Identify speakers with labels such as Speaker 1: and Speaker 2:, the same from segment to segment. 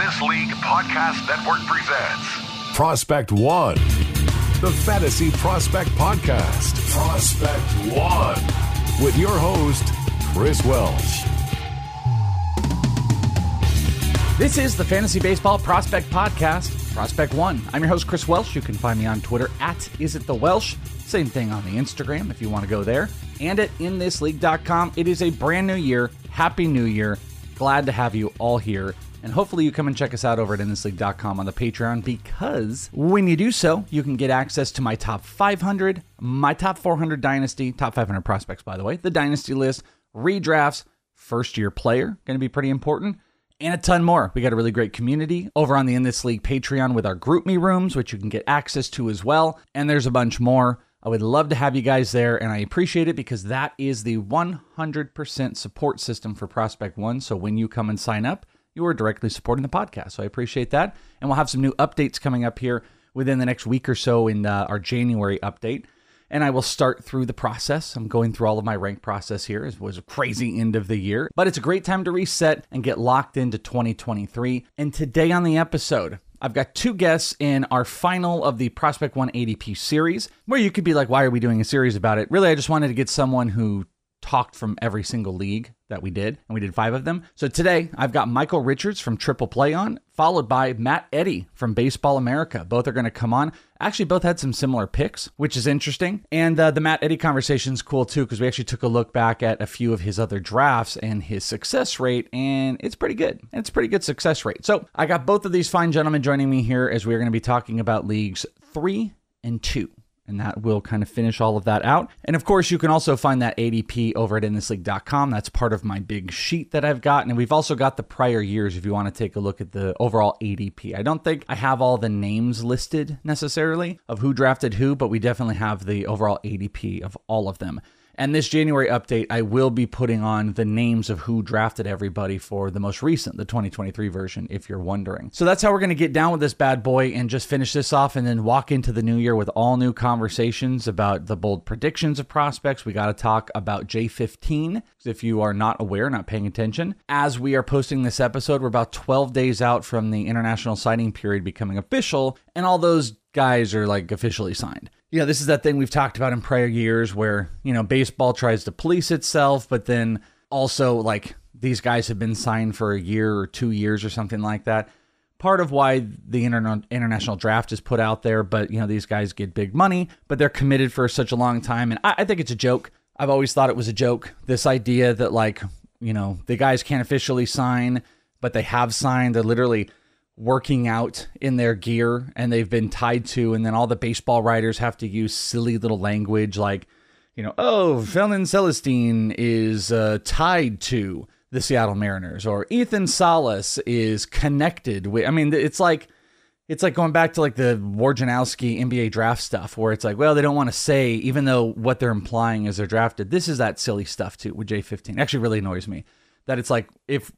Speaker 1: In This League Podcast Network presents
Speaker 2: Prospect One, the Fantasy Prospect Podcast. Prospect One, with your host, Chris Welsh.
Speaker 3: This is the Fantasy Baseball Prospect Podcast, Prospect One. I'm your host, Chris Welsh. You can find me on Twitter at Is It The Welsh. Same thing on the Instagram if you want to go there. And at inthisleague.com. It is a brand new year. Happy New Year. Glad to have you all here. And hopefully you come and check us out over at inthisleague.com on the Patreon because when you do so, you can get access to my top 500, my top 400 dynasty, top 500 prospects, by the way, the dynasty list, redrafts, first year player, going to be pretty important and a ton more. We got a really great community over on the In This League Patreon with our GroupMe rooms, which you can get access to as well. And there's a bunch more. I would love to have you guys there, and I appreciate it because that is the 100% support system for Prospect One. So when you come and sign up, you are directly supporting the podcast. So I appreciate that. And we'll have some new updates coming up here within the next week or so in uh, our January update and I will start through the process. I'm going through all of my rank process here. It was a crazy end of the year, but it's a great time to reset and get locked into 2023. And today on the episode, I've got two guests in our final of the Prospect One ADP series, where you could be like, why are we doing a series about it? Really, I just wanted to get someone who talked from every single league that we did, and we did five of them. So today I've got Michael Richards from Triple Play on, followed by Matt Eddy from Baseball America. Both are going to come on. Actually, both had some similar picks, which is interesting. And uh, the Matt Eddy conversation is cool too, because we actually took a look back at a few of his other drafts and his success rate, and it's pretty good. It's pretty good success rate. So I got both of these fine gentlemen joining me here as we're going to be talking about leagues three and two and that will kind of finish all of that out. And of course, you can also find that ADP over at inthisleague.com. That's part of my big sheet that I've got. And we've also got the prior years if you want to take a look at the overall ADP. I don't think I have all the names listed necessarily of who drafted who, but we definitely have the overall ADP of all of them. And this January update, I will be putting on the names of who drafted everybody for the most recent, the 2023 version, if you're wondering. So that's how we're going to get down with this bad boy and just finish this off and then walk into the new year with all new conversations about the bold predictions of prospects. We got to talk about J15. If you are not aware, not paying attention, as we are posting this episode, we're about 12 days out from the international signing period becoming official, and all those guys are like officially signed you know, this is that thing we've talked about in prior years where, you know, baseball tries to police itself, but then also like these guys have been signed for a year or two years or something like that. Part of why the interna- international draft is put out there, but you know, these guys get big money, but they're committed for such a long time. And I, I think it's a joke. I've always thought it was a joke. This idea that like, you know, the guys can't officially sign, but they have signed. They're literally working out in their gear and they've been tied to, and then all the baseball writers have to use silly little language like, you know, oh, Felnin Celesten is uh, tied to the Seattle Mariners, or Ethan Salas is connected with. I mean, it's like it's like going back to like the Wojnarowski NBA draft stuff, where it's like, well, they don't want to say, even though what they're implying is they're drafted. This is that silly stuff too with J15. Actually, really annoys me that it's like if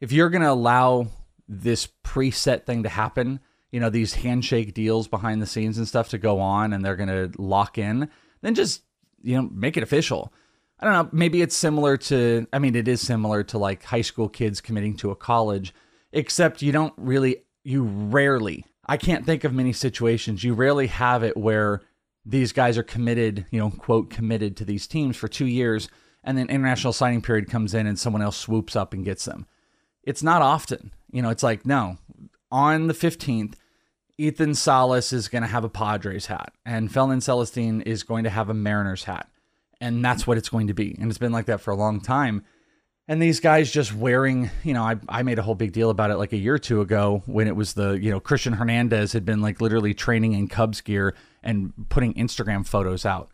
Speaker 3: if you're gonna allow this preset thing to happen, you know, these handshake deals behind the scenes and stuff to go on and they're going to lock in, then just, you know, make it official. I don't know, maybe it's similar to I mean it is similar to like high school kids committing to a college, except you don't really you rarely I can't think of many situations you rarely have it where these guys are committed, you know, quote committed to these teams for 2 years and then international signing period comes in and someone else swoops up and gets them. It's not often. You know, it's like, no, on the 15th, Ethan Salas is going to have a Padres hat, and Felnin Celesten is going to have a Mariners hat. And that's what it's going to be. And it's been like that for a long time. And these guys just wearing, you know, I, I made a whole big deal about it like a year or two ago when it was the, you know, Christian Hernandez had been like literally training in Cubs gear and putting Instagram photos out.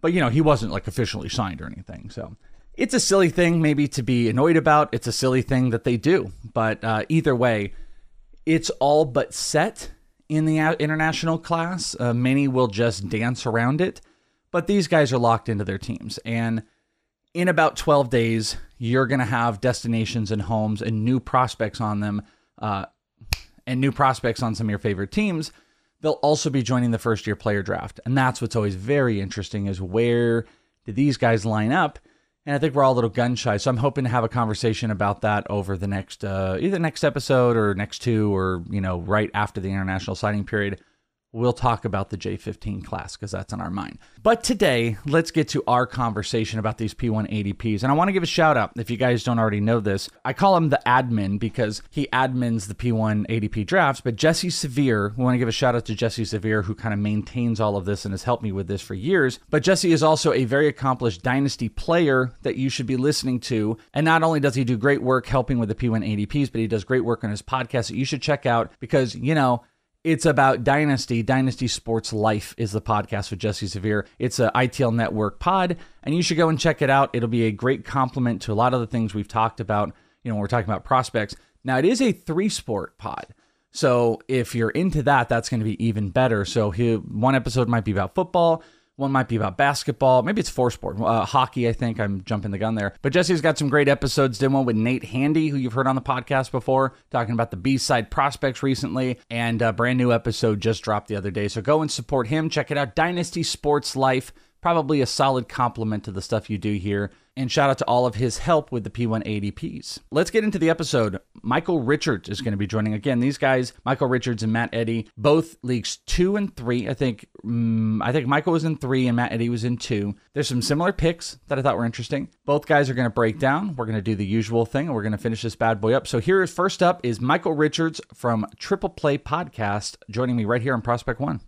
Speaker 3: But, you know, he wasn't like officially signed or anything. So it's a silly thing maybe to be annoyed about. It's a silly thing that they do. But uh, either way, it's all but set in the international class. Uh, many will just dance around it. But these guys are locked into their teams. And in about 12 days, you're going to have destinations and homes and new prospects on them uh, and new prospects on some of your favorite teams. They'll also be joining the first year player draft. And that's what's always very interesting is where do these guys line up? And I think we're all a little gun shy. So I'm hoping to have a conversation about that over the next, uh, either next episode or next two, or, you know, right after the international signing period we'll talk about the J15 class because that's on our mind. But today, let's get to our conversation about these P180Ps. And I want to give a shout out, if you guys don't already know this, I call him the admin because he admins the P180P drafts. But Jesse Severe, we want to give a shout out to Jesse Severe, who kind of maintains all of this and has helped me with this for years. But Jesse is also a very accomplished Dynasty player that you should be listening to. And not only does he do great work helping with the P180Ps, but he does great work on his podcast that you should check out because, you know, it's about Dynasty. Dynasty Sports Life is the podcast with Jesse Severe. It's a ITL Network pod, and you should go and check it out. It'll be a great complement to a lot of the things we've talked about. You know, when we're talking about prospects. Now, it is a three sport pod. So if you're into that, that's going to be even better. So he, one episode might be about football. One might be about basketball. Maybe it's four sport. Uh, hockey, I think. I'm jumping the gun there. But Jesse's got some great episodes. Did one with Nate Handy, who you've heard on the podcast before, talking about the B side prospects recently. And a brand new episode just dropped the other day. So go and support him. Check it out Dynasty Sports Life. Probably a solid complement to the stuff you do here and shout out to all of his help with the P180Ps. Let's get into the episode. Michael Richards is going to be joining again. These guys, Michael Richards and Matt Eddy, both leagues two and three. I think um, I think Michael was in three and Matt Eddy was in two. There's some similar picks that I thought were interesting. Both guys are going to break down. We're going to do the usual thing, and we're going to finish this bad boy up. So here is first up is Michael Richards from Triple Play Podcast, joining me right here on Prospect One.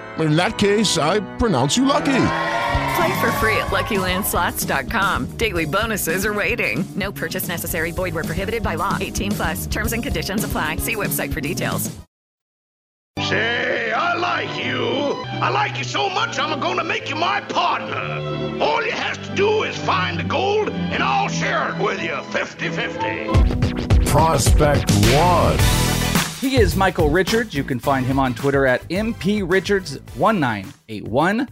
Speaker 4: In that case, I pronounce you lucky.
Speaker 5: Play for free at LuckyLandSlots.com. Daily bonuses are waiting. No purchase necessary. Void where prohibited by law. 18 plus. Terms and conditions apply. See website for details.
Speaker 6: Say, I like you. I like you so much, I'm going to make you my partner. All you have to do is find the gold, and I'll share it with you 50-50.
Speaker 2: Prospect One.
Speaker 3: He is Michael Richards. You can find him on Twitter at mprichards1981.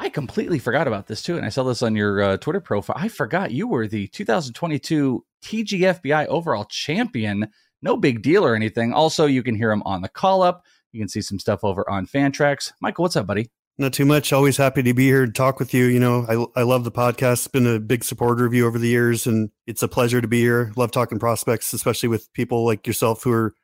Speaker 3: I completely forgot about this too, and I saw this on your uh, Twitter profile. I forgot you were the 2022 TGFBI overall champion. No big deal or anything. Also, you can hear him on the call up. You can see some stuff over on Fantrax. Michael, what's up, buddy?
Speaker 7: Not too much. Always happy to be here to talk with you. You know, I, I love the podcast. It's Been a big supporter of you over the years, and it's a pleasure to be here. Love talking prospects, especially with people like yourself who are,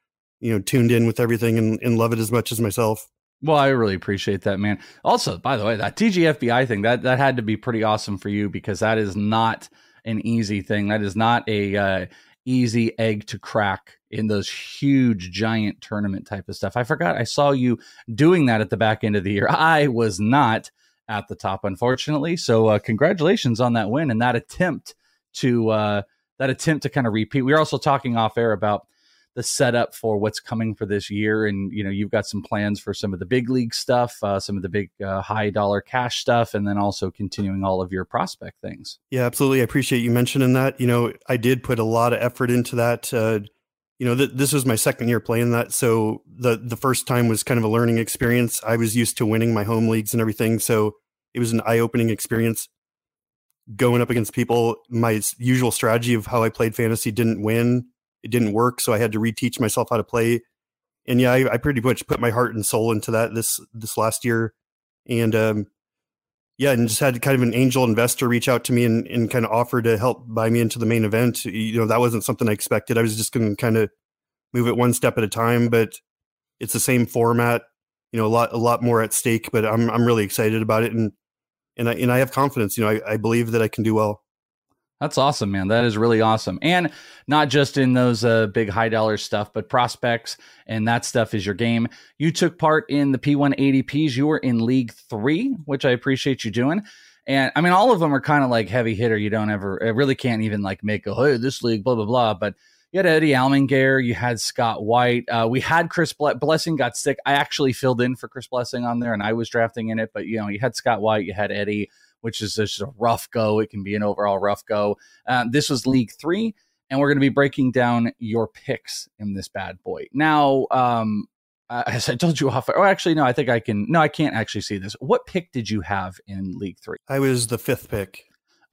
Speaker 7: you know, tuned in with everything and, and love it as much as myself.
Speaker 3: Well, I really appreciate that, man. Also, by the way, that TGFBI thing that that had to be pretty awesome for you because that is not an easy thing. That is not a uh, easy egg to crack in those huge giant tournament type of stuff. I forgot I saw you doing that at the back end of the year. I was not at the top, unfortunately. So uh, congratulations on that win and that attempt to uh, that attempt to kind of repeat. We were also talking off air about the setup for what's coming for this year. And you know, you've got some plans for some of the big league stuff, uh, some of the big uh, high dollar cash stuff, and then also continuing all of your prospect things.
Speaker 7: Yeah, absolutely. I appreciate you mentioning that. You know, I did put a lot of effort into that. Uh, you know, th- this was my second year playing that, so the the first time was kind of a learning experience. I was used to winning my home leagues and everything, so it was an eye opening experience. Going up against people, my usual strategy of how I played fantasy didn't win it didn't work, so I had to reteach myself how to play. And yeah, I, I pretty much put my heart and soul into that this this last year, and um, yeah, and just had kind of an angel investor reach out to me and, and kind of offer to help buy me into the main event. You know, that wasn't something I expected. I was just going to kind of move it one step at a time, but it's the same format. You know, a lot a lot more at stake, but I'm I'm really excited about it, and and I and I have confidence. You know, I, I believe that I can do well.
Speaker 3: That's awesome, man. That is really awesome. And not just in those uh, big high dollar stuff, but prospects and that stuff is your game. You took part in the P180Ps. You were in League Three, which I appreciate you doing. And I mean, all of them are kind of like heavy hitter. You don't ever, it really can't even like make a, hey, this league, blah, blah, blah. But you had Eddie Allmendinger, you had Scott White. Uh, we had Chris Ble- Blessing got sick. I actually filled in for Chris Blessing on there and I was drafting in it. But, you know, you had Scott White, you had Eddie which is just a rough go. It can be an overall rough go. Uh, this was League Three, and we're going to be breaking down your picks in this bad boy. Now, um, as I told you off, oh, actually, no, I think I can. No, I can't actually see this. What pick did you have in League Three?
Speaker 7: I was the fifth pick.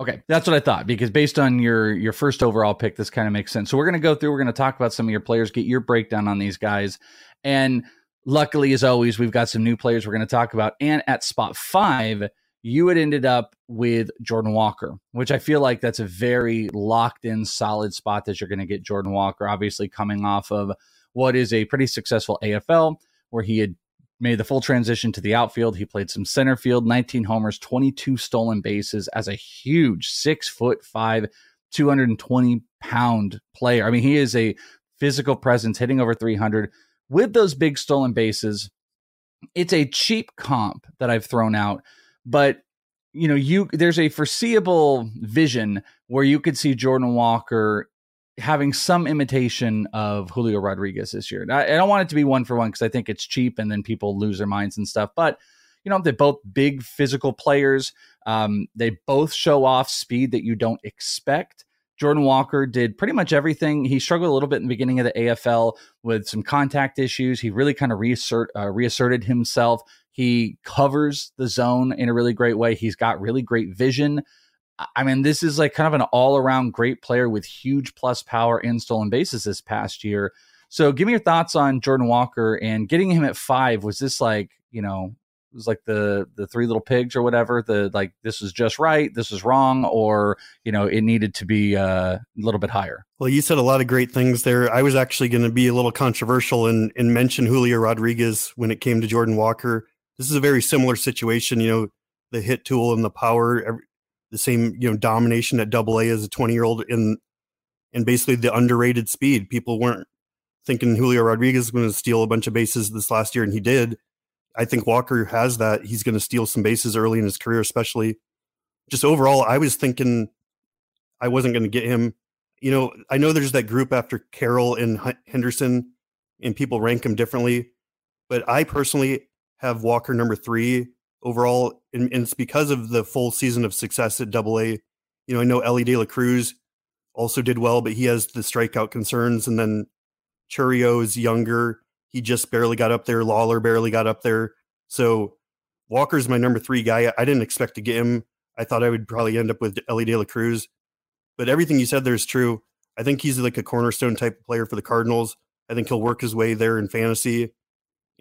Speaker 3: Okay, that's what I thought because based on your your first overall pick, this kind of makes sense. So we're going to go through. We're going to talk about some of your players, get your breakdown on these guys, and luckily, as always, we've got some new players we're going to talk about. And at spot five, you had ended up with Jordan Walker, which I feel like that's a very locked in, solid spot that you're going to get Jordan Walker, obviously coming off of what is a pretty successful AFL where he had made the full transition to the outfield. He played some center field, 19 homers, 22 stolen bases as a huge six foot five, 220 pound player. I mean, he is a physical presence hitting over 300 with those big stolen bases. It's a cheap comp that I've thrown out but you know, you there's a foreseeable vision where you could see Jordan Walker having some imitation of Julio Rodriguez this year. I, I don't want it to be one for one because I think it's cheap and then people lose their minds and stuff. But you know, they're both big physical players. Um, they both show off speed that you don't expect. Jordan Walker did pretty much everything. He struggled a little bit in the beginning of the AFL with some contact issues. He really kind of reassert, uh, reasserted himself. He covers the zone in a really great way. He's got really great vision. I mean, this is like kind of an all around great player with huge plus power and stolen bases this past year. So, give me your thoughts on Jordan Walker and getting him at five. Was this like, you know, it was like the the three little pigs or whatever the like this is just right this is wrong or you know it needed to be uh, a little bit higher
Speaker 7: well you said a lot of great things there i was actually going to be a little controversial and and mention julio rodriguez when it came to jordan walker this is a very similar situation. You know, the hit tool and the power, every, the same you know domination at Double A as a twenty year old, in and basically the underrated speed. People weren't thinking Julio Rodriguez was going to steal a bunch of bases this last year, and he did. I think Walker has that. He's going to steal some bases early in his career, especially. Just overall, I was thinking I wasn't going to get him. You know, I know there's that group after Carroll and Henderson, and people rank him differently. But I personally, have Walker number three overall, and, and it's because of the full season of success at Double A. You know, I know Elly De La Cruz also did well, but he has the strikeout concerns, and then Chourio is younger. He just barely got up there. Lawlar barely got up there. So Walker's my number three guy. I didn't expect to get him. I thought I would probably end up with Elly De La Cruz. But everything you said there is true. I think he's like a cornerstone type of player for the Cardinals. I think he'll work his way there in fantasy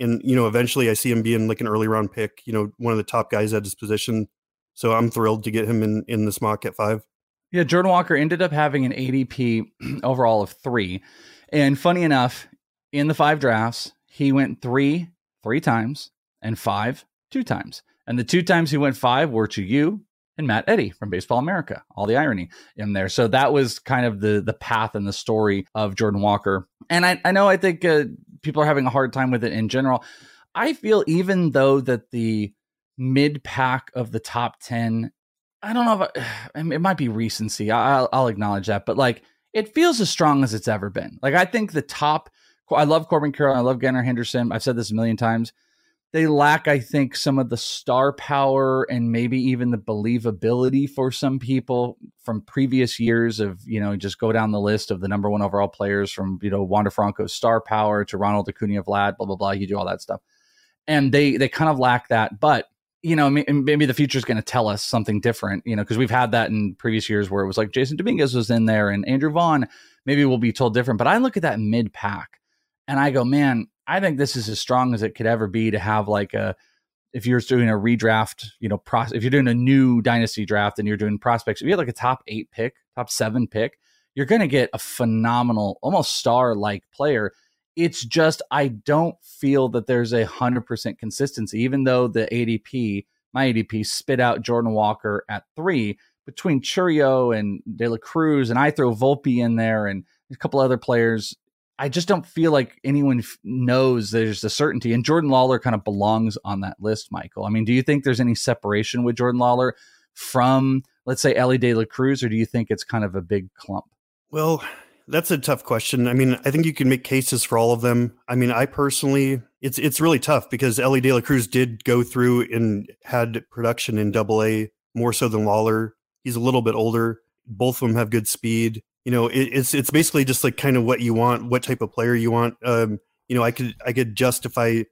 Speaker 7: and you know eventually I see him being like an early round pick, you know, one of the top guys at his position. So I'm thrilled to get him in in this mock at five.
Speaker 3: Yeah, Jordan Walker ended up having an ADP overall of three, and funny enough, in the five drafts, he went three three times and five two times, and the two times he went five were to you and Matt Eddy from Baseball America. All the irony in there. So that was kind of the the path and the story of Jordan Walker. And I, I know I think uh, people are having a hard time with it in general. I feel even though that the mid pack of the top 10, I don't know if I, it might be recency. I'll, I'll acknowledge that, but like it feels as strong as it's ever been. Like I think the top, I love Corbin Carroll. I love Gunnar Henderson. I've said this a million times they lack, I think, some of the star power and maybe even the believability for some people from previous years of, you know, just go down the list of the number one overall players from, you know, Wander Franco's star power to Ronald Acuna Vlad, blah, blah, blah. You do all that stuff. And they they kind of lack that. But, you know, maybe the future is going to tell us something different, you know, because we've had that in previous years where it was like Jasson Dominguez was in there and Andrew Vaughn. Maybe we'll be told different. But I look at that mid pack and I go, man, I think this is as strong as it could ever be to have like a if you're doing a redraft, you know, pros- if you're doing a new dynasty draft and you're doing prospects, if you have like a top eight pick, top seven pick, you're going to get a phenomenal, almost star like player. It's just, I don't feel that there's a 100% consistency, even though the ADP, my ADP, spit out Jordan Walker at three between Chourio and De La Cruz, and I throw Volpe in there and a couple other players. I just don't feel like anyone f- knows there's a certainty. And Jordan Lawlar kind of belongs on that list, Michael. I mean, do you think there's any separation with Jordan Lawlar from, let's say, Elly De La Cruz, or do you think it's kind of a big clump?
Speaker 7: Well, that's a tough question. I mean, I think you can make cases for all of them. I mean, I personally, it's it's really tough because Elly De La Cruz did go through and had production in Double A more so than Lawlar. He's a little bit older. Both of them have good speed you know, it, it's it's basically just like kind of what you want, what type of player you want. Um, you know, I could I could justify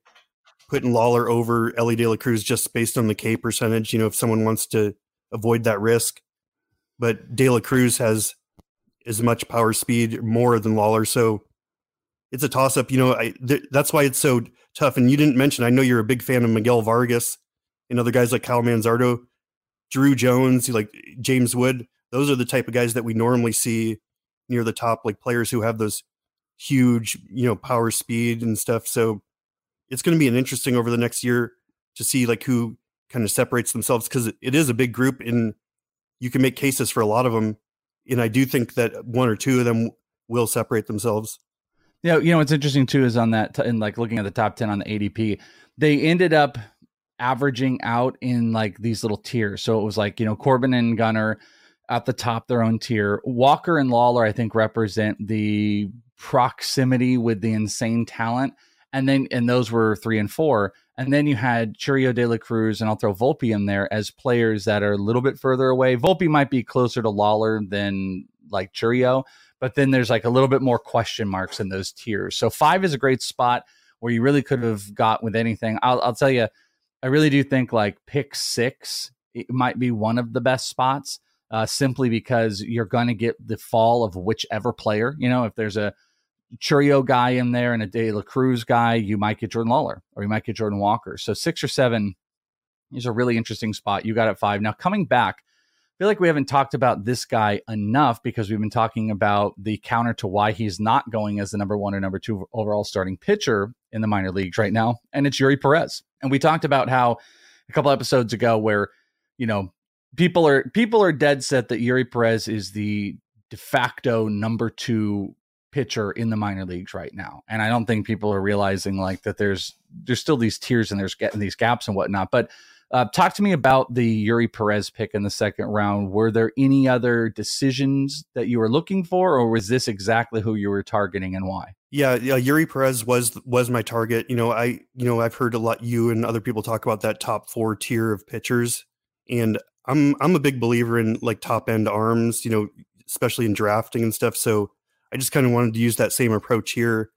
Speaker 7: putting Lawlar over Elly De La Cruz just based on the K percentage. You know, if someone wants to avoid that risk, but De La Cruz has as much power speed more than Lawlar, so it's a toss up. You know, I th- that's why it's so tough. And you didn't mention, I know you're a big fan of Miguel Vargas and other guys like Kyle Manzardo, Drew Jones, like James Wood. Those are the type of guys that we normally see near the top, like players who have those huge, you know, power speed and stuff. So it's going to be an interesting over the next year to see like who kind of separates themselves because it is a big group and you can make cases for a lot of them. And I do think that one or two of them will separate themselves.
Speaker 3: Yeah, you know what's interesting too is on that in like looking at the top ten on the ADP, they ended up averaging out in like these little tiers. So it was like you know Corbin and Gunnar at the top their own tier. Walker and Lawlar, I think, represent the proximity with the insane talent. And then, and those were three and four. And then you had Chourio de la Cruz, and I'll throw Volpe in there as players that are a little bit further away. Volpe might be closer to Lawlar than like Chourio, but then there's like a little bit more question marks in those tiers. So five is a great spot where you really could have got with anything. I'll, I'll tell you, I really do think like pick six it might be one of the best spots uh, simply because you're going to get the fall of whichever player. You know, if there's a Chourio guy in there and a De La Cruz guy, you might get Jordan Lawlar or you might get Jordan Walker. So six or seven is a really interesting spot. You got at five. Now coming back, I feel like we haven't talked about this guy enough because we've been talking about the counter to why he's not going as the number one or number two overall starting pitcher in the minor leagues right now. And it's Eury Perez. And we talked about how a couple episodes ago where, you know, people are people are dead set that Eury Perez is the de facto number two pitcher in the minor leagues right now. And I don't think people are realizing like that there's there's still these tiers and there's getting these gaps and whatnot. But uh, talk to me about the Eury Perez pick in the second round. Were there any other decisions that you were looking for, or was this exactly who you were targeting and why?
Speaker 7: Yeah, yeah, Eury Perez was was my target. You know, I you know I've heard a lot you and other people talk about that top four tier of pitchers, and I'm I'm a big believer in like top end arms, you know, especially in drafting and stuff. So I just kind of wanted to use that same approach here.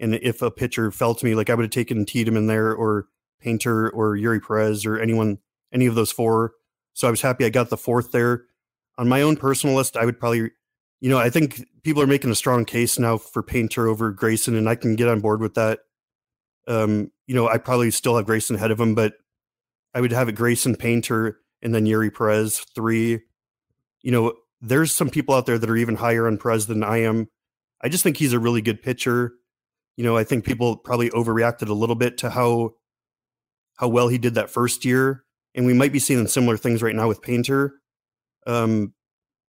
Speaker 7: And if a pitcher fell to me, like I would have taken Tiedemann there or Painter or Eury Perez or anyone, any of those four. So I was happy I got the fourth there. On my own personal list, I would probably, you know, I think people are making a strong case now for Painter over Grayson, and I can get on board with that. Um, you know, I probably still have Grayson ahead of him, but I would have it Grayson Painter and then Eury Perez three. You know, there's some people out there that are even higher on Perez than I am. I just think he's a really good pitcher. You know, I think people probably overreacted a little bit to how how well he did that first year, and we might be seeing similar things right now with Painter. Um,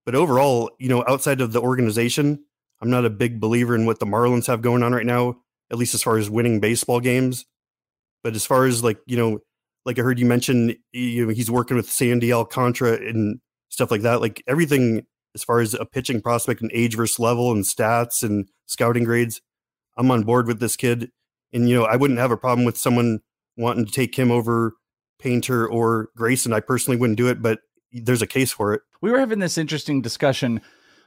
Speaker 7: but overall, you know, outside of the organization, I'm not a big believer in what the Marlins have going on right now, at least as far as winning baseball games. But as far as like, you know, like I heard you mention, you know, he's working with Sandy Alcantara and stuff like that. Like everything as far as a pitching prospect and age versus level and stats and scouting grades, I'm on board with this kid. And you know, I wouldn't have a problem with someone wanting to take him over Painter or Grayson. I personally wouldn't do it, but there's a case for it.
Speaker 3: We were having this interesting discussion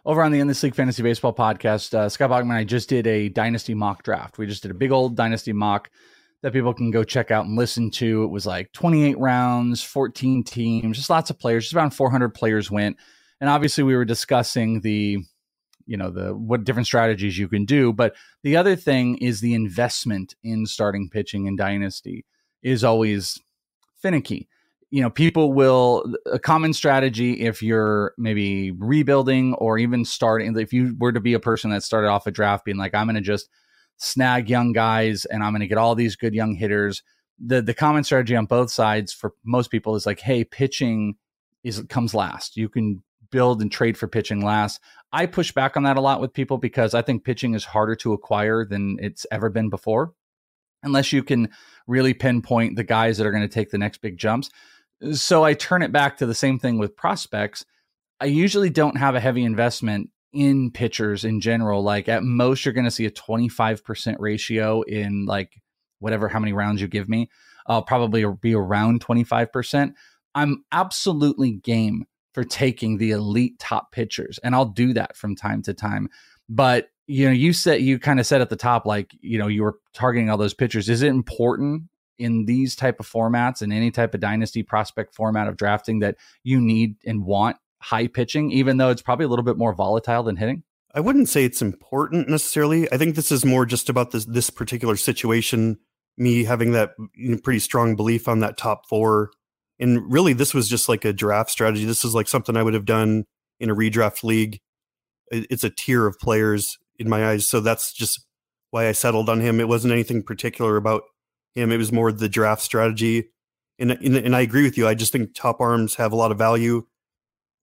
Speaker 3: over on the In This League Fantasy Baseball podcast. Uh, Scott Bogman and I just did a dynasty mock draft. We just did a big old dynasty mock that people can go check out and listen to. It was like 28 rounds, 14 teams, just lots of players, just around 400 players went. And obviously, we were discussing the, you know, the what different strategies you can do. But the other thing is the investment in starting pitching in Dynasty is always finicky. You know, people will a common strategy if you're maybe rebuilding or even starting. If you were to be a person that started off a draft being like, I'm going to just snag young guys and I'm going to get all these good young hitters. The the common strategy on both sides for most people is like, hey, pitching is comes last. You can build and trade for pitching last. I push back on that a lot with people because I think pitching is harder to acquire than it's ever been before. Unless you can really pinpoint the guys that are going to take the next big jumps. So I turn it back to the same thing with prospects. I usually don't have a heavy investment in pitchers in general. Like at most, you're going to see a 25% ratio in like whatever, how many rounds you give me. I'll probably be around 25%. I'm absolutely game for taking the elite top pitchers, and I'll do that from time to time. But you know, you said you kind of said at the top, like you know, you were targeting all those pitchers. Is it important in these type of formats and any type of dynasty prospect format of drafting that you need and want high pitching, even though it's probably a little bit more volatile than hitting?
Speaker 7: I wouldn't say it's important necessarily. I think this is more just about this this particular situation. Me having that you know, pretty strong belief on that top four, and really this was just like a draft strategy. This is like something I would have done in a redraft league. It's a tier of players in my eyes, so that's just why I settled on him. It wasn't anything particular about him. It was more the draft strategy, and and, and I agree with you. I just think top arms have a lot of value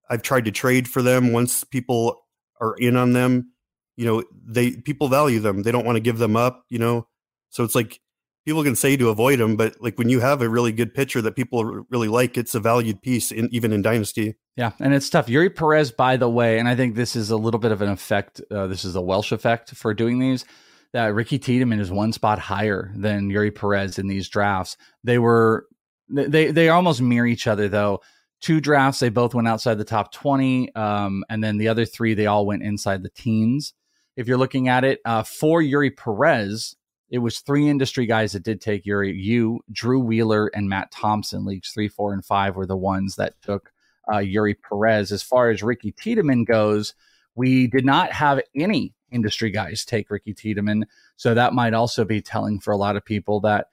Speaker 7: I've tried to trade for them once people are in on them. You know, they people value them. They don't want to give them up, you know. So it's like people can say to avoid them, but like when you have a really good pitcher that people really like, it's a valued piece in, even in dynasty.
Speaker 3: Yeah, and it's tough. Eury Perez, by the way, and I think this is a little bit of an effect. Uh, this is a Welsh effect for doing these. That Ricky Tiedemann is one spot higher than Eury Perez in these drafts. They were they they almost mirror each other though two drafts, they both went outside the top 20. Um, and then the other three, they all went inside the teens. If you're looking at it, uh, for Eury Perez, it was three industry guys that did take Eury You, Drew Wheeler, and Matt Thompson, leagues three, four, and five were the ones that took uh, Eury Perez. As far as Ricky Tiedemann goes, we did not have any industry guys take Ricky Tiedemann. So that might also be telling for a lot of people that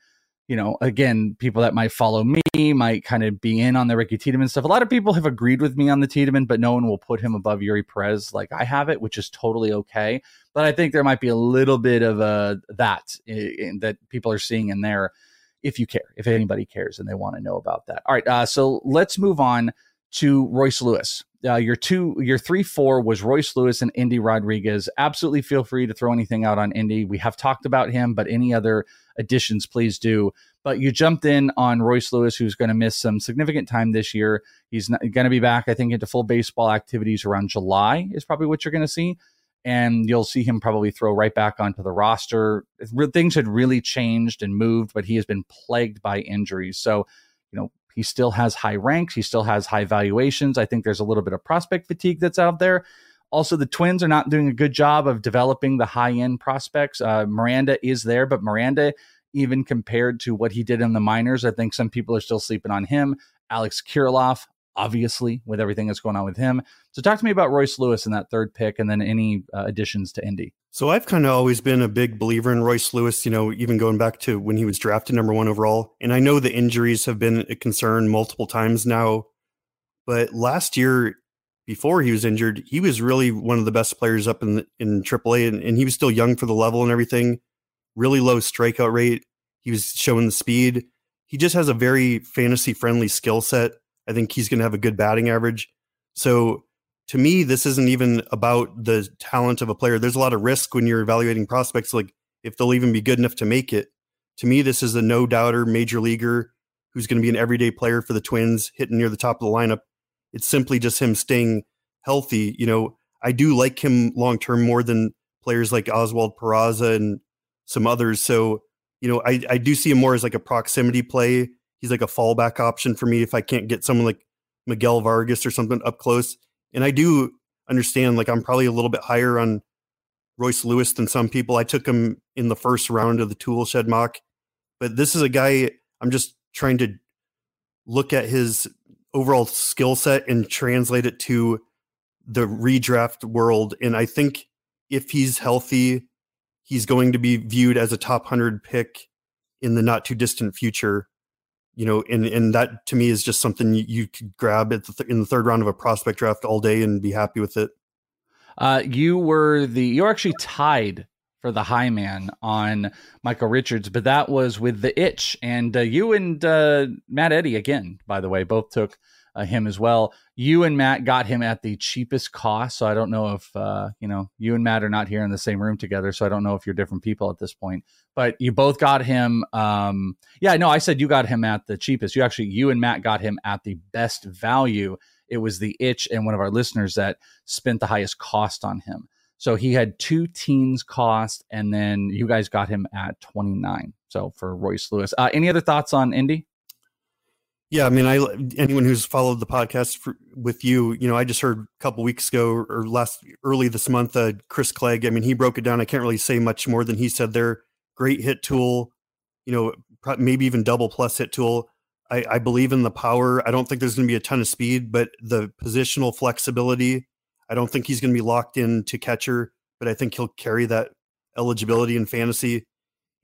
Speaker 3: you know, again, people that might follow me might kind of be in on the Ricky Tiedemann stuff. A lot of people have agreed with me on the Tiedemann, but no one will put him above Eury Perez like I have it, which is totally okay. But I think there might be a little bit of a that in, that people are seeing in there. If you care, if anybody cares and they want to know about that. All right, uh, so let's move on to Royce Lewis. Uh, your two, your three, four was Royce Lewis and Endy Rodriguez. Absolutely feel free to throw anything out on Endy. We have talked about him, but any other additions, please do. But you jumped in on Royce Lewis, who's going to miss some significant time this year. He's going to be back, I think, into full baseball activities around July, is probably what you're going to see. And you'll see him probably throw right back onto the roster. Things had really changed and moved, but he has been plagued by injuries. So, you know, he still has high ranks. He still has high valuations. I think there's a little bit of prospect fatigue that's out there. Also, the Twins are not doing a good job of developing the high end prospects. Uh, Miranda is there, but Miranda, even compared to what he did in the minors, I think some people are still sleeping on him. Alex Kirilloff, obviously, with everything that's going on with him. So, talk to me about Royce Lewis in that third pick and then any uh, additions to Endy.
Speaker 7: So, I've kind of always been a big believer in Royce Lewis, you know, even going back to when he was drafted number one overall. And I know the injuries have been a concern multiple times now. But last year, before he was injured, he was really one of the best players up in in AAA, and, and he was still young for the level and everything. Really low strikeout rate. He was showing the speed. He just has a very fantasy friendly skill set. I think he's going to have a good batting average. So to me, this isn't even about the talent of a player. There's a lot of risk when you're evaluating prospects, like if they'll even be good enough to make it. To me, this is a no doubter major leaguer who's going to be an everyday player for the Twins, hitting near the top of the lineup. It's simply just him staying healthy. You know, I do like him long term more than players like Oswald Peraza and some others. So, you know, I, I do see him more as like a proximity play. He's like a fallback option for me if I can't get someone like Miguel Vargas or something up close. And I do understand, like, I'm probably a little bit higher on Royce Lewis than some people. I took him in the first round of the tool shed mock, but this is a guy I'm just trying to look at his overall skill set and translate it to the redraft world. And I think if he's healthy, he's going to be viewed as a top 100 pick in the not too distant future. You know, and and that to me is just something you, you could grab at the th- in the third round of a prospect draft all day and be happy with it.
Speaker 3: Uh, you were the you were actually tied for the high man on Michael Richards, but that was with the itch. And uh, you and uh, Matt Eddy, again, by the way, both took uh, him as well. You and Matt got him at the cheapest cost. So I don't know if, uh, you know, you and Matt are not here in the same room together. So I don't know if you're different people at this point, but you both got him. Um, yeah, no, I said you got him at the cheapest. You actually, you and Matt got him at the best value. It was the itch and one of our listeners that spent the highest cost on him. So he had two teens cost, and then you guys got him at 29. So for Royce Lewis. Uh, any other thoughts on Endy?
Speaker 7: Yeah, I mean, I anyone who's followed the podcast for, with you, you know, I just heard a couple weeks ago or last early this month, uh, Chris Clegg. I mean, he broke it down. I can't really say much more than he said. There, great hit tool, you know, maybe even double plus hit tool. I, I believe in the power. I don't think there's going to be a ton of speed, but the positional flexibility I don't think he's going to be locked in to catcher, but I think he'll carry that eligibility in fantasy.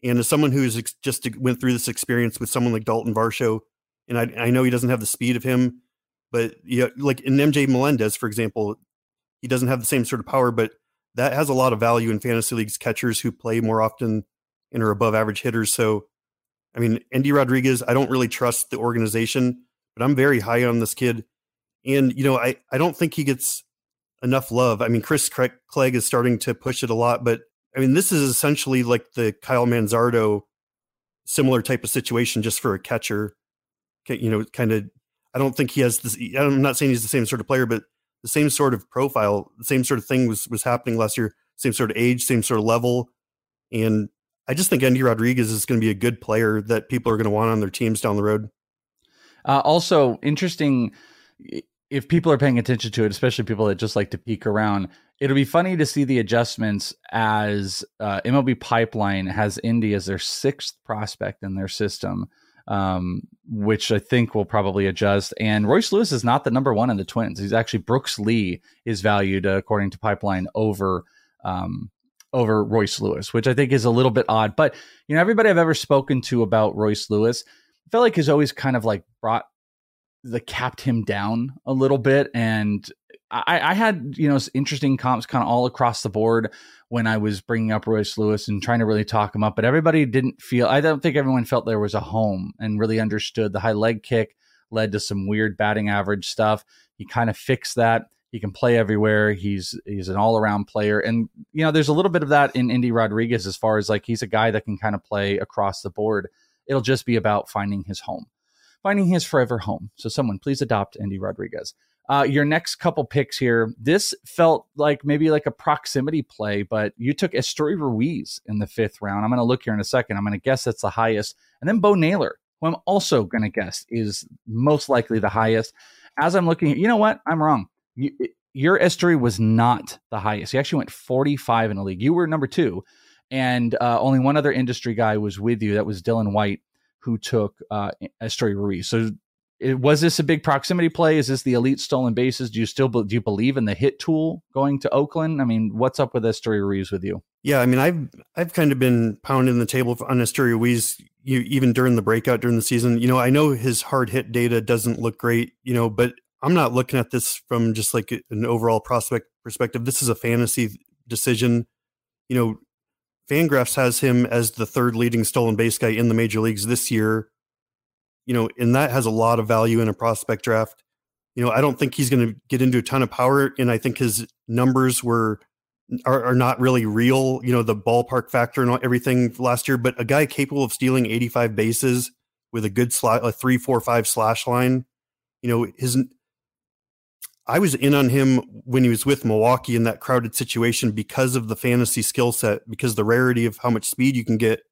Speaker 7: And as someone who's ex- just went through this experience with someone like Dalton Varsho, and I, I know he doesn't have the speed of him, but yeah, like in MJ Melendez, for example, he doesn't have the same sort of power, but that has a lot of value in fantasy leagues catchers who play more often and are above average hitters. So, I mean, Endy Rodriguez, I don't really trust the organization, but I'm very high on this kid. And, you know, I, I don't think he gets enough love. I mean, Chris Clegg is starting to push it a lot, but I mean, this is essentially like the Kyle Manzardo similar type of situation just for a catcher. You know, kind of, I don't think he has this. I'm not saying he's the same sort of player, but the same sort of profile, the same sort of thing was was happening last year. Same sort of age, same sort of level, and I just think Endy Rodriguez is going to be a good player that people are going to want on their teams down the road.
Speaker 3: Uh, also, interesting if people are paying attention to it, especially people that just like to peek around, it'll be funny to see the adjustments as uh, MLB Pipeline has Endy as their sixth prospect in their system, um, which I think will probably adjust. And Royce Lewis is not the number one in the Twins. He's actually Brooks Lee is valued uh, according to Pipeline over. Um, over Royce Lewis, which I think is a little bit odd. But you know, everybody I've ever spoken to about Royce Lewis, I felt like he's always kind of like brought the capped him down a little bit and I, I, had you know interesting comps kind of all across the board when I was bringing up Royce Lewis and trying to really talk him up, but everybody didn't feel. I don't think everyone felt there was a home and really understood the high leg kick led to some weird batting average stuff. He kind of fixed that. He can play everywhere. He's he's an all around player, and you know there's a little bit of that in Endy Rodriguez as far as like he's a guy that can kind of play across the board. It'll just be about finding his home finding his forever home. So, someone please adopt Endy Rodriguez. Uh, your next couple picks here. This felt like maybe like a proximity play, but you took Esteury Ruiz in the fifth round. I'm going to look here in a second. I'm going to guess that's the highest. And then Bo Naylor, who I'm also going to guess is most likely the highest. As I'm looking, you know what? I'm wrong. You, your Esteury was not the highest. He actually went 45 in the league. You were number two, and uh, only one other industry guy was with you. That was Dylan White who took uh, Esteury Ruiz. So it, was this a big proximity play? Is this the elite stolen bases? Do you still do you believe in the hit tool going to Oakland? I mean, what's up with Esteury Ruiz with you?
Speaker 7: Yeah, I mean, I've I've kind of been pounding the table on Esteury Ruiz. You even during the breakout during the season. You know, I know his hard hit data doesn't look great. You know, but I'm not looking at this from just like an overall prospect perspective. This is a fantasy decision. You know, Fangraphs has him as the third leading stolen base guy in the major leagues this year. You know, and that has a lot of value in a prospect draft. You know, I don't think he's going to get into a ton of power, and I think his numbers were are, are not really real. You know, the ballpark factor and everything last year. But a guy capable of stealing 85 bases with a good slot, a three, four, five slash line. You know, his I was in on him when he was with Milwaukee in that crowded situation because of the fantasy skill set, because the rarity of how much speed you can get.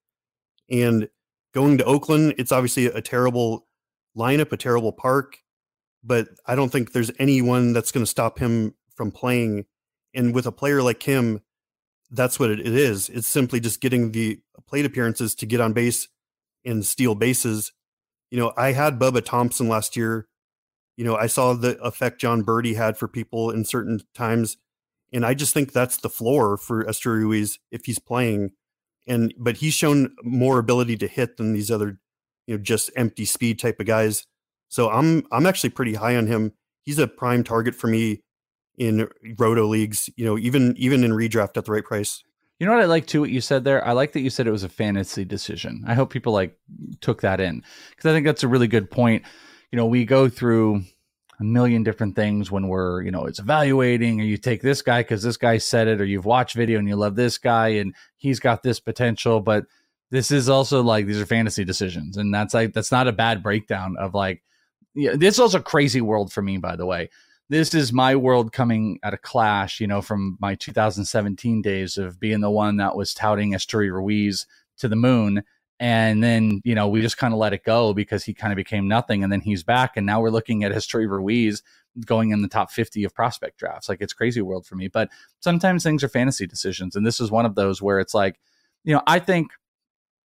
Speaker 7: And going to Oakland, it's obviously a terrible lineup, a terrible park, but I don't think there's anyone that's going to stop him from playing. And with a player like him, that's what it is. It's simply just getting the plate appearances to get on base and steal bases. You know, I had Bubba Thompson last year you know, I saw the effect Jon Berti had for people in certain times. And I just think that's the floor for Esteury Ruiz if he's playing. And but he's shown more ability to hit than these other you know just empty speed type of guys. So I'm I'm actually pretty high on him. He's a prime target for me in roto leagues. You know, even even in redraft at the right price.
Speaker 3: You know what I like too? What you said there. I like that you said it was a fantasy decision. I hope people like took that in because I think that's a really good point. You know, we go through a million different things when we're, you know, it's evaluating or you take this guy because this guy said it or you've watched video and you love this guy and he's got this potential. But this is also like these are fantasy decisions. And that's like, that's not a bad breakdown of like, yeah, this is also a crazy world for me, by the way. This is my world coming at a clash, you know, from my 2017 days of being the one that was touting Esteury Ruiz to the moon and then, you know, we just kind of let it go because he kind of became nothing. And then he's back. And now we're looking at Esteury Ruiz going in the top 50 of prospect drafts. Like it's crazy world for me. But sometimes things are fantasy decisions. And this is one of those where it's like, you know, I think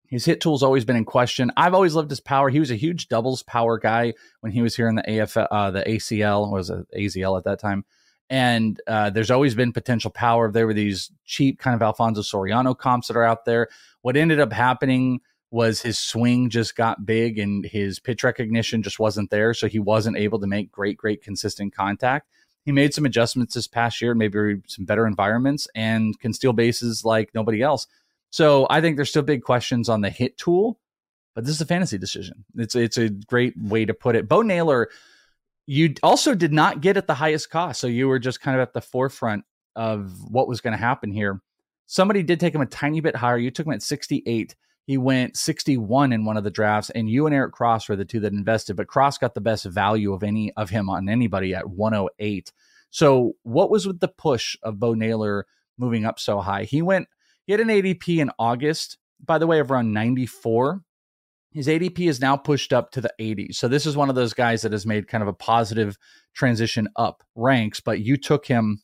Speaker 3: his hit tool's always been in question. I've always loved his power. He was a huge doubles power guy when he was here in the AF, uh, the ACL was a AZL at that time. And uh, there's always been potential power. There were these cheap kind of Alfonso Soriano comps that are out there. What ended up happening was his swing just got big and his pitch recognition just wasn't there. So he wasn't able to make great, great consistent contact. He made some adjustments this past year, maybe some better environments, and can steal bases like nobody else. So I think there's still big questions on the hit tool, but this is a fantasy decision. It's it's a great way to put it. Bo Naylor, you also did not get at the highest cost, so you were just kind of at the forefront of what was going to happen here. Somebody did take him a tiny bit higher. You took him at 68. He went 61 in one of the drafts, and you and Eric Cross were the two that invested, but Cross got the best value of any of him on anybody at 108. So, what was with the push of Bo Naylor moving up so high? He went, he had an ADP in August, by the way, of around 94. His ADP is now pushed up to the 80s. So, this is one of those guys that has made kind of a positive transition up ranks, but you took him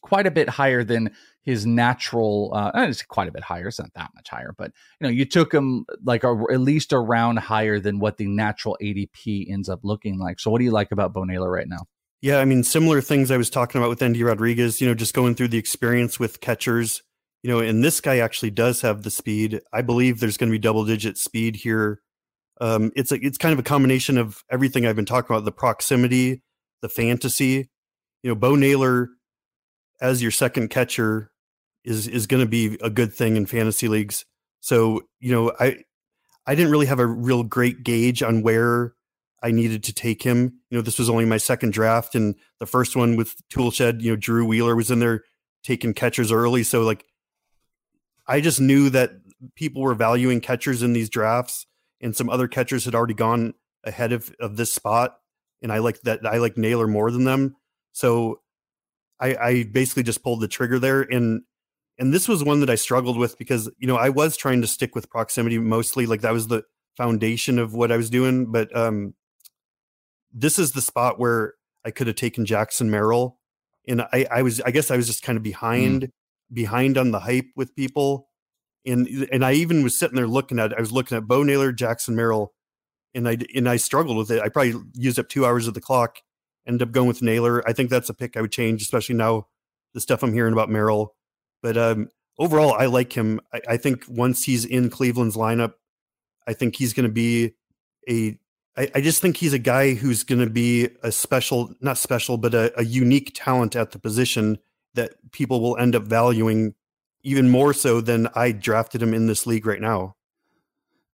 Speaker 3: quite a bit higher than his natural uh it's quite a bit higher it's not that much higher but you know you took him like a, at least a round higher than what the natural adp ends up looking like. So what do you like about bo naylor right now?
Speaker 7: Yeah i mean similar things i was talking about with Endy rodriguez you know just going through the experience with catchers you know and this guy actually does have the speed. I believe there's going to be double digit speed here. Um it's a, it's kind of a combination of everything i've been talking about the proximity the fantasy. You know bo naylor as your second catcher is is going to be a good thing in fantasy leagues. So you know, I I didn't really have a real great gauge on where I needed to take him. You know, this was only my second draft, and the first one with Toolshed, you know, Drew Wheeler was in there taking catchers early. So like, I just knew that people were valuing catchers in these drafts, and some other catchers had already gone ahead of of this spot, and I like that I like Naylor more than them. So I, I basically just pulled the trigger there, and and this was one that I struggled with because you know I was trying to stick with proximity mostly, like that was the foundation of what I was doing. But um, this is the spot where I could have taken Jackson Merrill, and I, I was I guess I was just kind of behind mm. behind on the hype with people, and and I even was sitting there looking at I was looking at Bo Naylor, Jackson Merrill, and I and I struggled with it. I probably used up two hours of the clock. Ended up going with Naylor. I think that's a pick I would change, especially now the stuff I'm hearing about Merrill but um, overall, I like him. I, I, think once he's in Cleveland's lineup, I think he's going to be a. I, I just think he's a guy who's going to be a special, not special, but a, a unique talent at the position that people will end up valuing even more so than I drafted him in this league right now.